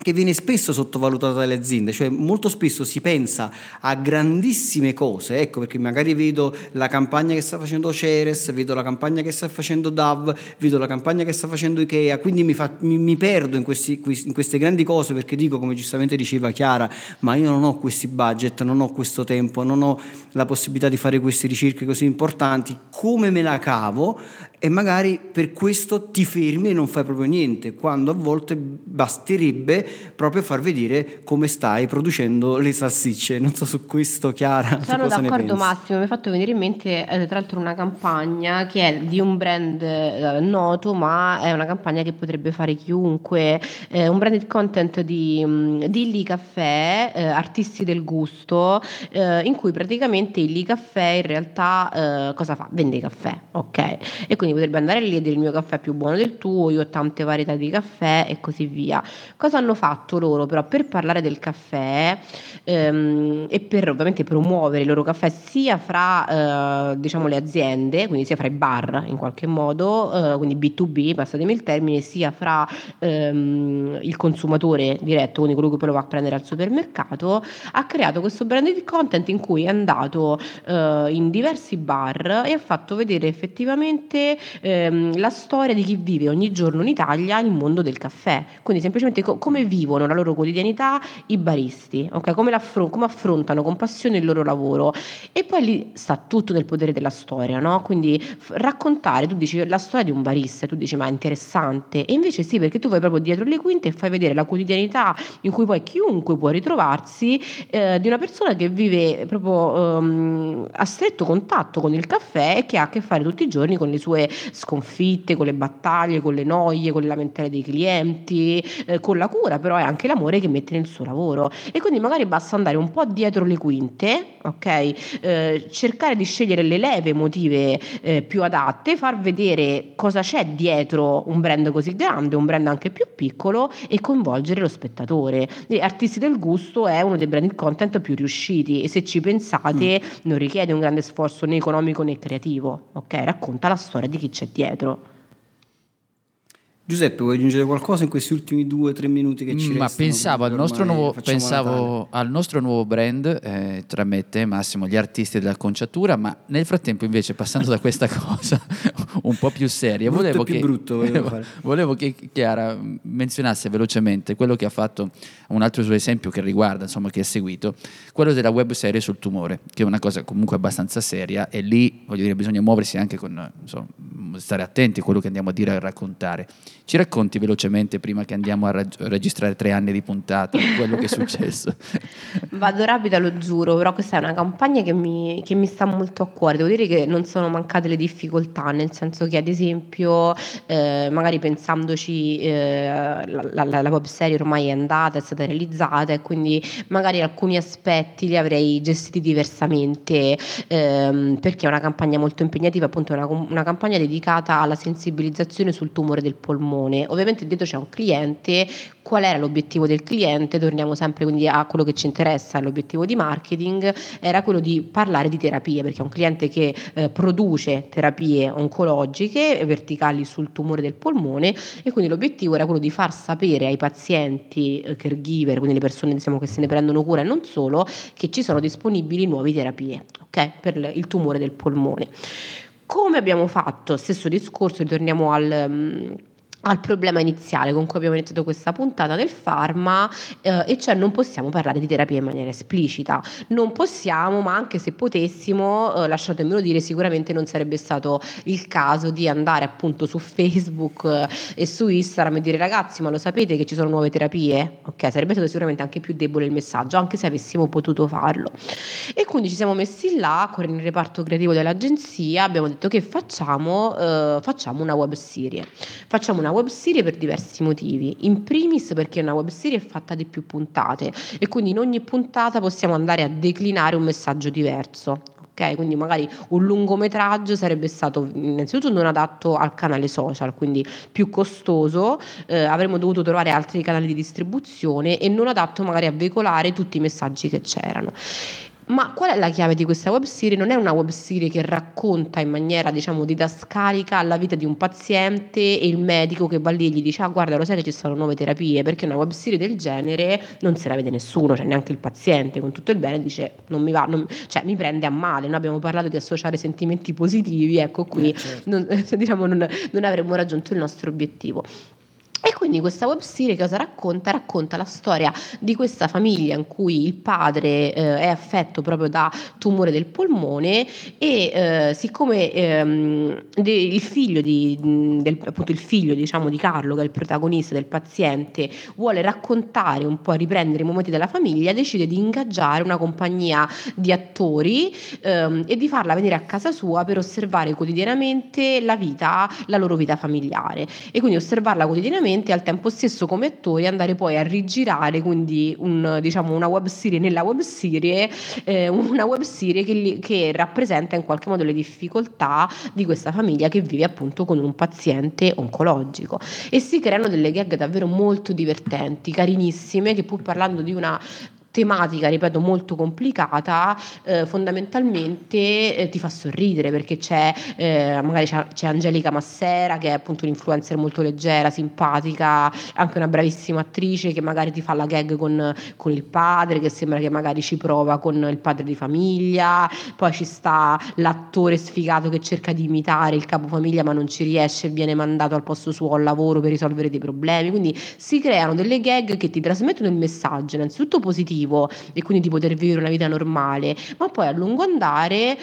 che viene spesso sottovalutata dalle aziende, cioè molto spesso si pensa a grandissime cose, ecco perché magari vedo la campagna che sta facendo Ceres, vedo la campagna che sta facendo DAV, vedo la campagna che sta facendo Ikea, quindi mi, fa, mi, mi perdo in, questi, in, queste grandi cose perché dico, come giustamente diceva Chiara, ma io non ho questi budget, non ho questo tempo, non ho la possibilità di fare queste ricerche così importanti, come me la cavo? E magari per questo ti fermi e non fai proprio niente, quando a volte basterebbe proprio far vedere come stai producendo le salsicce. Non so su questo, Chiara. Sono d'accordo, Massimo. Mi hai fatto venire in mente, eh, tra l'altro, una campagna che è di un brand eh, noto, ma è una campagna che potrebbe fare chiunque. Eh, un branded content di um, Illy Caffè, eh, Artisti del Gusto, eh, in cui praticamente Illy Caffè in realtà eh, cosa fa? Vende caffè, ok? E quindi potrebbe andare lì e dire il mio caffè è più buono del tuo, io ho tante varietà di caffè e così via. Cosa hanno fatto loro però per parlare del caffè ehm, e per ovviamente promuovere i loro caffè sia fra eh, diciamo le aziende, quindi sia fra i bar in qualche modo, eh, quindi B2B, passatemi il termine, sia fra ehm, il consumatore diretto, quindi quello che poi lo va a prendere al supermercato, ha creato questo branded content in cui è andato eh, in diversi bar e ha fatto vedere effettivamente ehm, la storia di chi vive ogni giorno in Italia il mondo del caffè, quindi semplicemente co- come vivono la loro quotidianità i baristi, okay? come, come, affrontano con passione il loro lavoro e poi lì sta tutto nel potere della storia, no? quindi f- raccontare, tu dici la storia di un barista, tu dici ma è interessante e invece sì perché tu vai proprio dietro le quinte e fai vedere la quotidianità in cui poi chiunque può ritrovarsi eh, di una persona che vive proprio um, a stretto contatto con il caffè e che ha a che fare tutti i giorni con le sue sconfitte, con le battaglie, con le noie, con le lamentele dei clienti, eh, con la cura, però è anche l'amore che mette nel suo lavoro. E quindi magari basta andare un po' dietro le quinte, ok? Eh, cercare di scegliere le leve emotive eh, più adatte, far vedere cosa c'è dietro un brand così grande, un brand anche più piccolo e coinvolgere lo spettatore. E Artisti del gusto è uno dei brand content più riusciti e se ci pensate mm. non richiede un grande sforzo né economico né creativo, ok? Racconta la storia di chi c'è dietro. Giuseppe, vuoi aggiungere qualcosa in questi ultimi due o tre minuti che ci Ma restano? pensavo, al nostro, nuovo, pensavo al nostro nuovo, brand eh, tra me e te, Massimo, gli artisti della conciatura, ma nel frattempo invece passando da questa cosa un po' più seria, volevo che, brutto, volevo, volevo che, Chiara menzionasse velocemente quello che ha fatto, un altro suo esempio che riguarda, insomma, che ha seguito, quello della web serie sul tumore, che è una cosa comunque abbastanza seria e lì, voglio dire, bisogna muoversi anche con, insomma, stare attenti a quello che andiamo a dire e a raccontare. Ci racconti velocemente, prima che andiamo a rag- registrare tre anni di puntata, quello che è successo? Vado rapida, lo giuro, però questa è una campagna che mi, che mi, sta molto a cuore. Devo dire che non sono mancate le difficoltà, nel senso che ad esempio, eh, magari pensandoci, eh, la, la, la web serie ormai è andata, è stata realizzata e quindi magari alcuni aspetti li avrei gestiti diversamente, ehm, perché è una campagna molto impegnativa, appunto è una, una campagna dedicata alla sensibilizzazione sul tumore del polmone polmone. Ovviamente dietro c'è un cliente, qual era l'obiettivo del cliente? Torniamo sempre quindi a quello che ci interessa, l'obiettivo di marketing era quello di parlare di terapie, perché è un cliente che eh, produce terapie oncologiche verticali sul tumore del polmone e quindi l'obiettivo era quello di far sapere ai pazienti eh, caregiver, quindi le persone diciamo, che se ne prendono cura e non solo, che ci sono disponibili nuove terapie okay, per il tumore del polmone. Come abbiamo fatto? Stesso discorso, ritorniamo al... Um, al problema iniziale con cui abbiamo iniziato questa puntata del farma eh, e cioè non possiamo parlare di terapia in maniera esplicita. Non possiamo ma anche se potessimo eh, lasciatemelo dire sicuramente non sarebbe stato il caso di andare appunto su Facebook eh, e su Instagram e dire ragazzi ma lo sapete che ci sono nuove terapie? Ok sarebbe stato sicuramente anche più debole il messaggio anche se avessimo potuto farlo. E quindi ci siamo messi là con il reparto creativo dell'agenzia abbiamo detto che facciamo eh, facciamo una web serie facciamo una web serie per diversi motivi. In primis perché una web serie è fatta di più puntate e quindi in ogni puntata possiamo andare a declinare un messaggio diverso. Ok, quindi magari un lungometraggio sarebbe stato innanzitutto non adatto al canale social, quindi più costoso, eh, avremmo dovuto trovare altri canali di distribuzione e non adatto magari a veicolare tutti i messaggi che c'erano. Ma qual è la chiave di questa web serie? Non è una web serie che racconta in maniera, diciamo, didascalica la vita di un paziente e il medico che va lì e gli dice: Ah, guarda, lo sai che ci sono nuove terapie? Perché una web serie del genere non se la vede nessuno, cioè neanche il paziente, con tutto il bene, dice: Non mi va, non, cioè mi prende a male. Noi abbiamo parlato di associare sentimenti positivi, ecco qui, eh, certo. non, diciamo, non, non avremmo raggiunto il nostro obiettivo. E quindi questa web serie cosa racconta? Racconta la storia di questa famiglia in cui il padre eh, è affetto proprio da tumore del polmone e eh, siccome ehm, de, il figlio di, del, appunto il figlio diciamo di Carlo, che è il protagonista del paziente, vuole raccontare un po' riprendere i momenti della famiglia, decide di ingaggiare una compagnia di attori ehm, e di farla venire a casa sua per osservare quotidianamente la vita, la loro vita familiare. E quindi osservarla quotidianamente e al tempo stesso come attori andare poi a rigirare quindi un, diciamo, una web serie nella web serie, eh, una web serie che, li, che rappresenta in qualche modo le difficoltà di questa famiglia che vive appunto con un paziente oncologico. E si creano delle gag davvero molto divertenti, carinissime, che pur parlando di una tematica, ripeto, molto complicata, eh, fondamentalmente eh, ti fa sorridere perché c'è, eh, magari c'è, c'è, Angelica Massera che è appunto un'influencer molto leggera, simpatica, anche una bravissima attrice che magari ti fa la gag con, con il padre, che sembra che magari ci prova con il padre di famiglia, poi ci sta l'attore sfigato che cerca di imitare il capofamiglia ma non ci riesce e viene mandato al posto suo al lavoro per risolvere dei problemi, quindi si creano delle gag che ti trasmettono il messaggio innanzitutto positivo positivo e quindi di poter vivere una vita normale, ma poi a lungo andare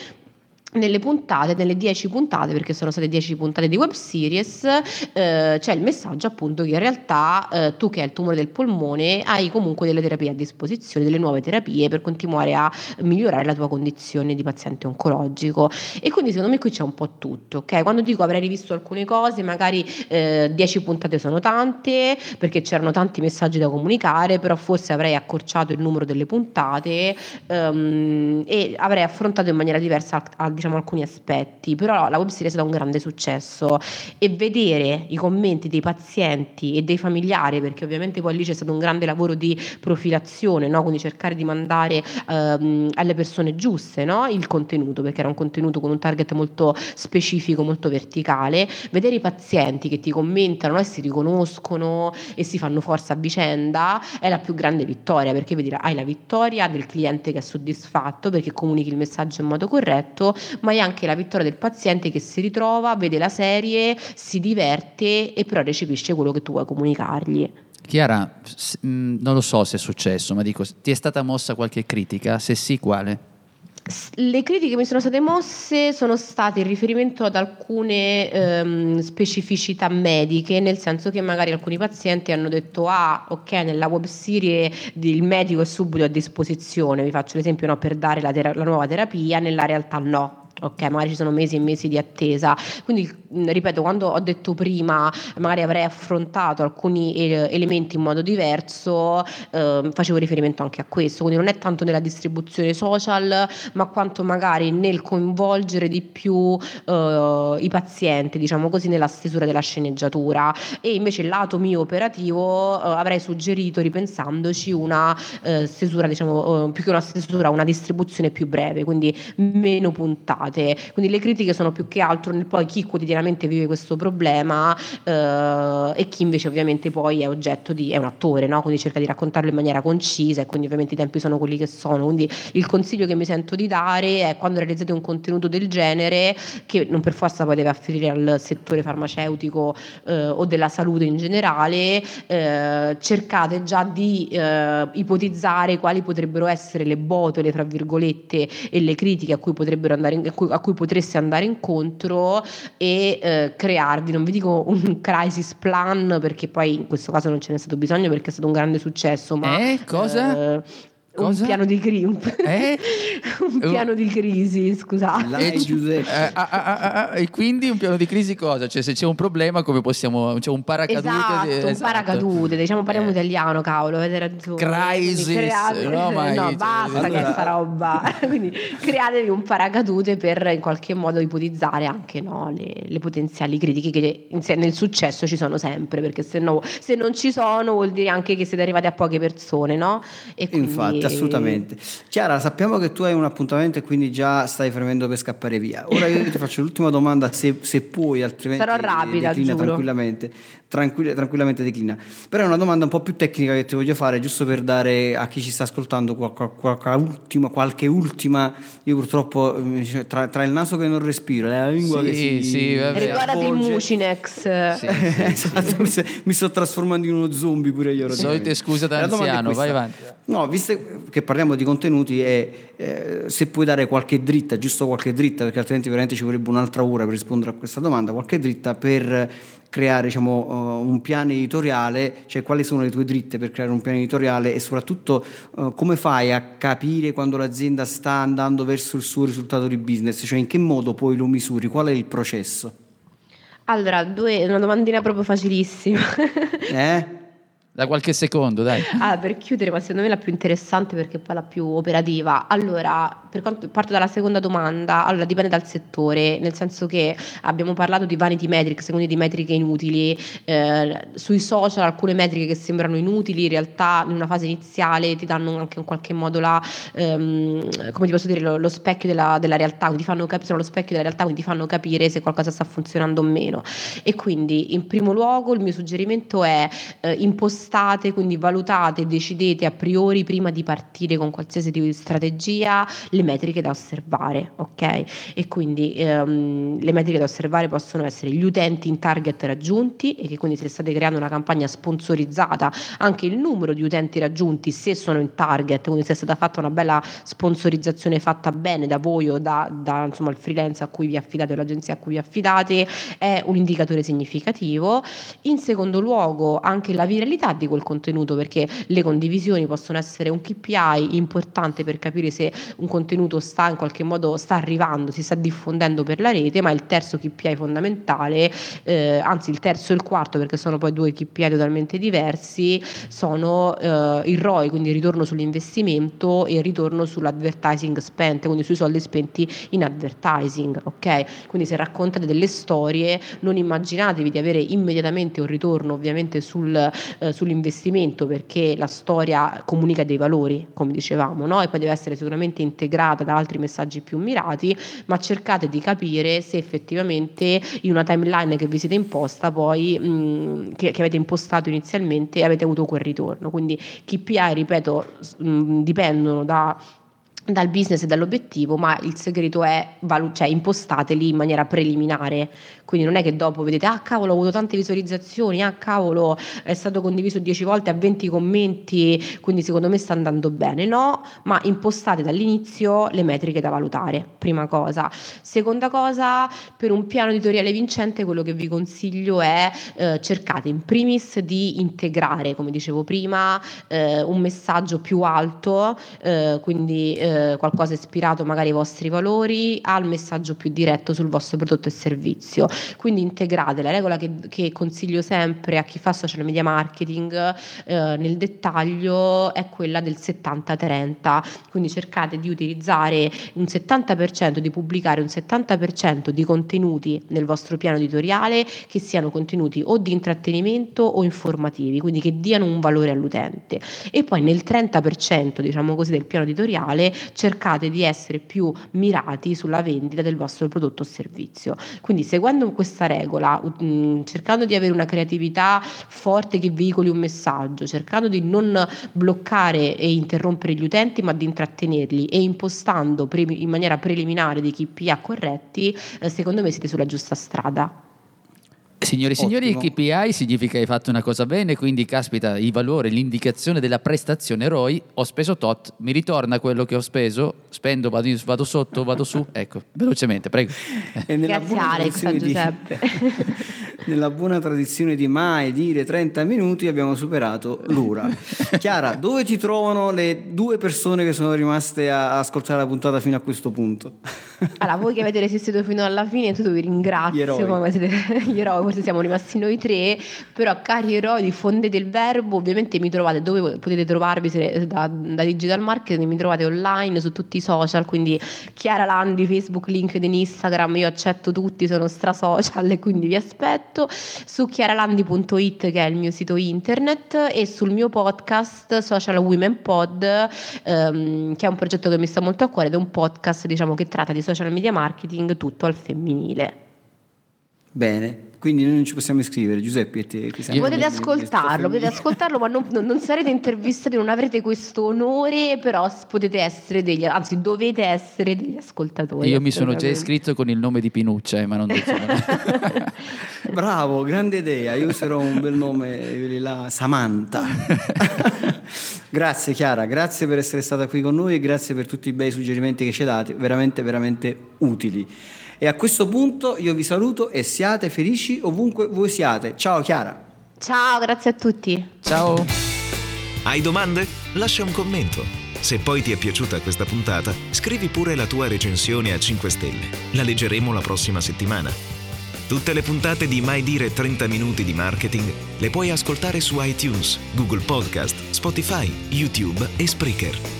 nelle puntate, nelle 10 puntate, perché sono state 10 puntate di web series, eh, c'è il messaggio appunto che in realtà eh, tu che hai il tumore del polmone hai comunque delle terapie a disposizione, delle nuove terapie per continuare a migliorare la tua condizione di paziente oncologico. E quindi secondo me qui c'è un po' tutto, ok? Quando dico avrei rivisto alcune cose, magari eh, 10 puntate sono tante, perché c'erano tanti messaggi da comunicare, però forse avrei accorciato il numero delle puntate um, e avrei affrontato in maniera diversa al diciamo, alcuni aspetti, però la web serie è un grande successo e vedere i commenti dei pazienti e dei familiari, perché ovviamente poi lì c'è stato un grande lavoro di profilazione, no? quindi cercare di mandare ehm, alle persone giuste no? il contenuto, perché era un contenuto con un target molto specifico, molto verticale, vedere i pazienti che ti commentano e si riconoscono e si fanno forza a vicenda è la più grande vittoria, perché vedi, hai la vittoria del cliente che è soddisfatto perché comunichi il messaggio in modo corretto, ma è anche la vittoria del paziente che si ritrova, vede la serie, si diverte e però recepisce quello che tu vuoi comunicargli. Chiara, non lo so se è successo, ma dico, ti è stata mossa qualche critica? Se sì, quale? Le critiche che mi sono state mosse sono state in riferimento ad alcune ehm, specificità mediche, nel senso che magari alcuni pazienti hanno detto ah ok nella web serie il medico è subito a disposizione, vi faccio l'esempio no, per dare la, tera- la nuova terapia, nella realtà no ok, magari ci sono mesi e mesi di attesa. Quindi, ripeto, quando ho detto prima, magari avrei affrontato alcuni elementi in modo diverso, eh, facevo riferimento anche a questo. Quindi non è tanto nella distribuzione social, ma quanto magari nel coinvolgere di più eh, i pazienti, diciamo così, nella stesura della sceneggiatura. E invece il lato mio operativo eh, avrei suggerito, ripensandoci, una eh, stesura, diciamo, eh, più che una stesura, una distribuzione più breve, quindi meno puntata state. Quindi le critiche sono più che altro nel poi chi quotidianamente vive questo problema eh, e chi invece ovviamente poi è oggetto di, è un attore, no? quindi cerca di raccontarlo in maniera concisa e quindi ovviamente i tempi sono quelli che sono. Quindi il consiglio che mi sento di dare è quando realizzate un contenuto del genere, che non per forza poi deve afferire al settore farmaceutico eh, o della salute in generale, eh, cercate già di eh, ipotizzare quali potrebbero essere le botole, tra virgolette, e le critiche a cui potrebbero andare in, cui, a cui potreste andare incontro e eh, crearvi, non vi dico un crisis plan perché poi in questo caso non ce n'è stato bisogno perché è stato un grande successo, ma... Eh, cosa? Eh, Cosa? Un piano di crisi. Eh? un piano di crisi, scusate. E, eh, ah, ah, ah, e, quindi un piano di crisi cosa? Cioè se c'è un problema come possiamo... C'è un paracadute? Esatto, di, esatto. un paracadute, diciamo parliamo eh. italiano, cavolo, avete ragione. Crisis. Create, no, mai, no, basta allora... che sta roba. quindi createvi un paracadute per in qualche modo ipotizzare anche no, le, le, potenziali critiche che nel successo ci sono sempre, perché se, no, se non ci sono vuol dire anche che siete arrivati a poche persone, no? E quindi... Infatti assolutamente. Chiara, sappiamo che tu hai un appuntamento e quindi già stai fremendo per scappare via. Ora io ti faccio l'ultima domanda, se, se puoi, altrimenti sarò rapida, tranquillamente tranquill- tranquillamente declina. Però è una domanda un po' più tecnica che ti voglio fare, giusto per dare a chi ci sta ascoltando qualche, qualche, ultima, qualche ultima. Io purtroppo eh, tra, tra, il naso che non respiro, la lingua sì, che si. Sì, Ricordati il Mucinex. Sì, esatto, mi, sto trasformando in uno zombie pure io. Solite scuse da anziano, vai avanti. No, visto che parliamo di contenuti, è, eh, se puoi dare qualche dritta, giusto qualche dritta, perché altrimenti veramente ci vorrebbe un'altra ora per rispondere a questa domanda, qualche dritta per creare diciamo, uh, un piano editoriale, cioè quali sono le tue dritte per creare un piano editoriale e soprattutto uh, come fai a capire quando l'azienda sta andando verso il suo risultato di business, cioè in che modo poi lo misuri, qual è il processo? Allora, due, una domandina proprio facilissima. eh? Da qualche secondo, dai. Ah, per chiudere, ma secondo me la più interessante perché poi la più operativa. Allora, per quanto parto dalla seconda domanda, allora dipende dal settore, nel senso che abbiamo parlato di vanity metrics, quindi di metriche inutili. Eh, sui social alcune metriche che sembrano inutili, in realtà in una fase iniziale ti danno anche in qualche modo la, ehm, come ti posso dire, lo, lo specchio della, della realtà, quindi fanno cap- sono lo specchio della realtà, quindi ti fanno capire se qualcosa sta funzionando o meno. E quindi, in primo luogo, il mio suggerimento è eh, impostare state, quindi valutate decidete a priori prima di partire con qualsiasi tipo di strategia le metriche da osservare, ok? E quindi ehm, le metriche da osservare possono essere gli utenti in target raggiunti e che quindi se state creando una campagna sponsorizzata, anche il numero di utenti raggiunti se sono in target, quindi se è stata fatta una bella sponsorizzazione fatta bene da voi o da, da insomma il freelance a cui vi affidate o l'agenzia a cui vi affidate è un indicatore significativo. In secondo luogo anche la viralità di quel contenuto perché le condivisioni possono essere un KPI importante per capire se un contenuto sta in qualche modo sta arrivando, si sta diffondendo per la rete, ma il terzo KPI fondamentale, eh, anzi il terzo e il quarto perché sono poi due KPI totalmente diversi, sono eh, il ROI, quindi il ritorno sull'investimento e il ritorno sull'advertising spent, quindi sui soldi spenti in advertising, ok? Quindi se raccontate delle storie non immaginatevi di avere immediatamente un ritorno ovviamente sul, eh, sull'investimento perché la storia comunica dei valori, come dicevamo, no? e poi deve essere sicuramente integrata da altri messaggi più mirati, ma cercate di capire se effettivamente in una timeline che vi siete imposta poi, mh, che, che, avete impostato inizialmente, avete avuto quel ritorno. Quindi KPI, ripeto, mh, dipendono da dal business e dall'obiettivo, ma il segreto è cioè, impostateli in maniera preliminare. Quindi non è che dopo vedete, ah cavolo, ho avuto tante visualizzazioni, ah cavolo, è stato condiviso 10 volte a 20 commenti, quindi secondo me sta andando bene. No, ma impostate dall'inizio le metriche da valutare, prima cosa. Seconda cosa, per un piano editoriale vincente, quello che vi consiglio è eh, cercate in primis di integrare, come dicevo prima, eh, un messaggio più alto, eh, quindi eh, qualcosa ispirato magari ai vostri valori, al messaggio più diretto sul vostro prodotto e servizio. Quindi integrate la regola che, che consiglio sempre a chi fa social media marketing eh, nel dettaglio è quella del 70-30, quindi cercate di utilizzare un 70% di pubblicare un 70% di contenuti nel vostro piano editoriale che siano contenuti o di intrattenimento o informativi, quindi che diano un valore all'utente e poi nel 30% diciamo così del piano editoriale cercate di essere più mirati sulla vendita del vostro prodotto o servizio. Quindi seguendo questa regola, mh, cercando di avere una creatività forte che veicoli un messaggio, cercando di non bloccare e interrompere gli utenti, ma di intrattenerli e impostando pre- in maniera preliminare dei KPI corretti, eh, secondo me siete sulla giusta strada. Signori e signori, il KPI significa che hai fatto una cosa bene, quindi caspita, il valore, l'indicazione della prestazione ROI, ho speso tot, mi ritorna quello che ho speso, spendo, vado, vado sotto, vado su, ecco, velocemente, prego. Grazie Alex, Giuseppe. nella buona tradizione di mai dire 30 minuti abbiamo superato l'ura. Chiara, dove ti trovano le due persone che sono rimaste a ascoltare la puntata fino a questo punto? Allora, voi che avete resistito fino alla fine, tu vi ringrazio, gli eroi. Siete, gli eroi forse siamo rimasti noi tre, però cari eroi di del Verbo, ovviamente mi trovate dove potete trovarvi se, da, da, Digital Marketing, mi trovate online su tutti i social, quindi Chiara Landi, Facebook, LinkedIn, Instagram, io accetto tutti, sono stra social e quindi vi aspetto, su chiaralandi.it che è il mio sito internet e sul mio podcast Social Women Pod ehm, che è un progetto che mi sta molto a cuore ed è un podcast diciamo che tratta di social media marketing tutto al femminile. Bene, quindi noi non ci possiamo iscrivere, Giuseppe. Te, potete ascoltarlo, potete ascoltarlo, ma non, non, sarete intervistati, non avrete questo onore, però potete essere degli, anzi dovete essere degli ascoltatori. Io mi sono già iscritto con il nome di Pinuccia, eh, ma non dico. Bravo, grande idea, io userò un bel nome, là, Samantha. grazie Chiara, grazie per essere stata qui con noi e grazie per tutti i bei suggerimenti che ci hai dati, veramente, veramente utili. E a questo punto io vi saluto e siate felici ovunque voi siate. Ciao Chiara. Ciao, grazie a tutti. Ciao. Hai domande? Lascia un commento. Se poi ti è piaciuta questa puntata, scrivi pure la tua recensione a 5 stelle. La leggeremo la prossima settimana. Tutte le puntate di Mai Dire 30 Minuti di Marketing le puoi ascoltare su iTunes, Google Podcast, Spotify, YouTube e Spreaker.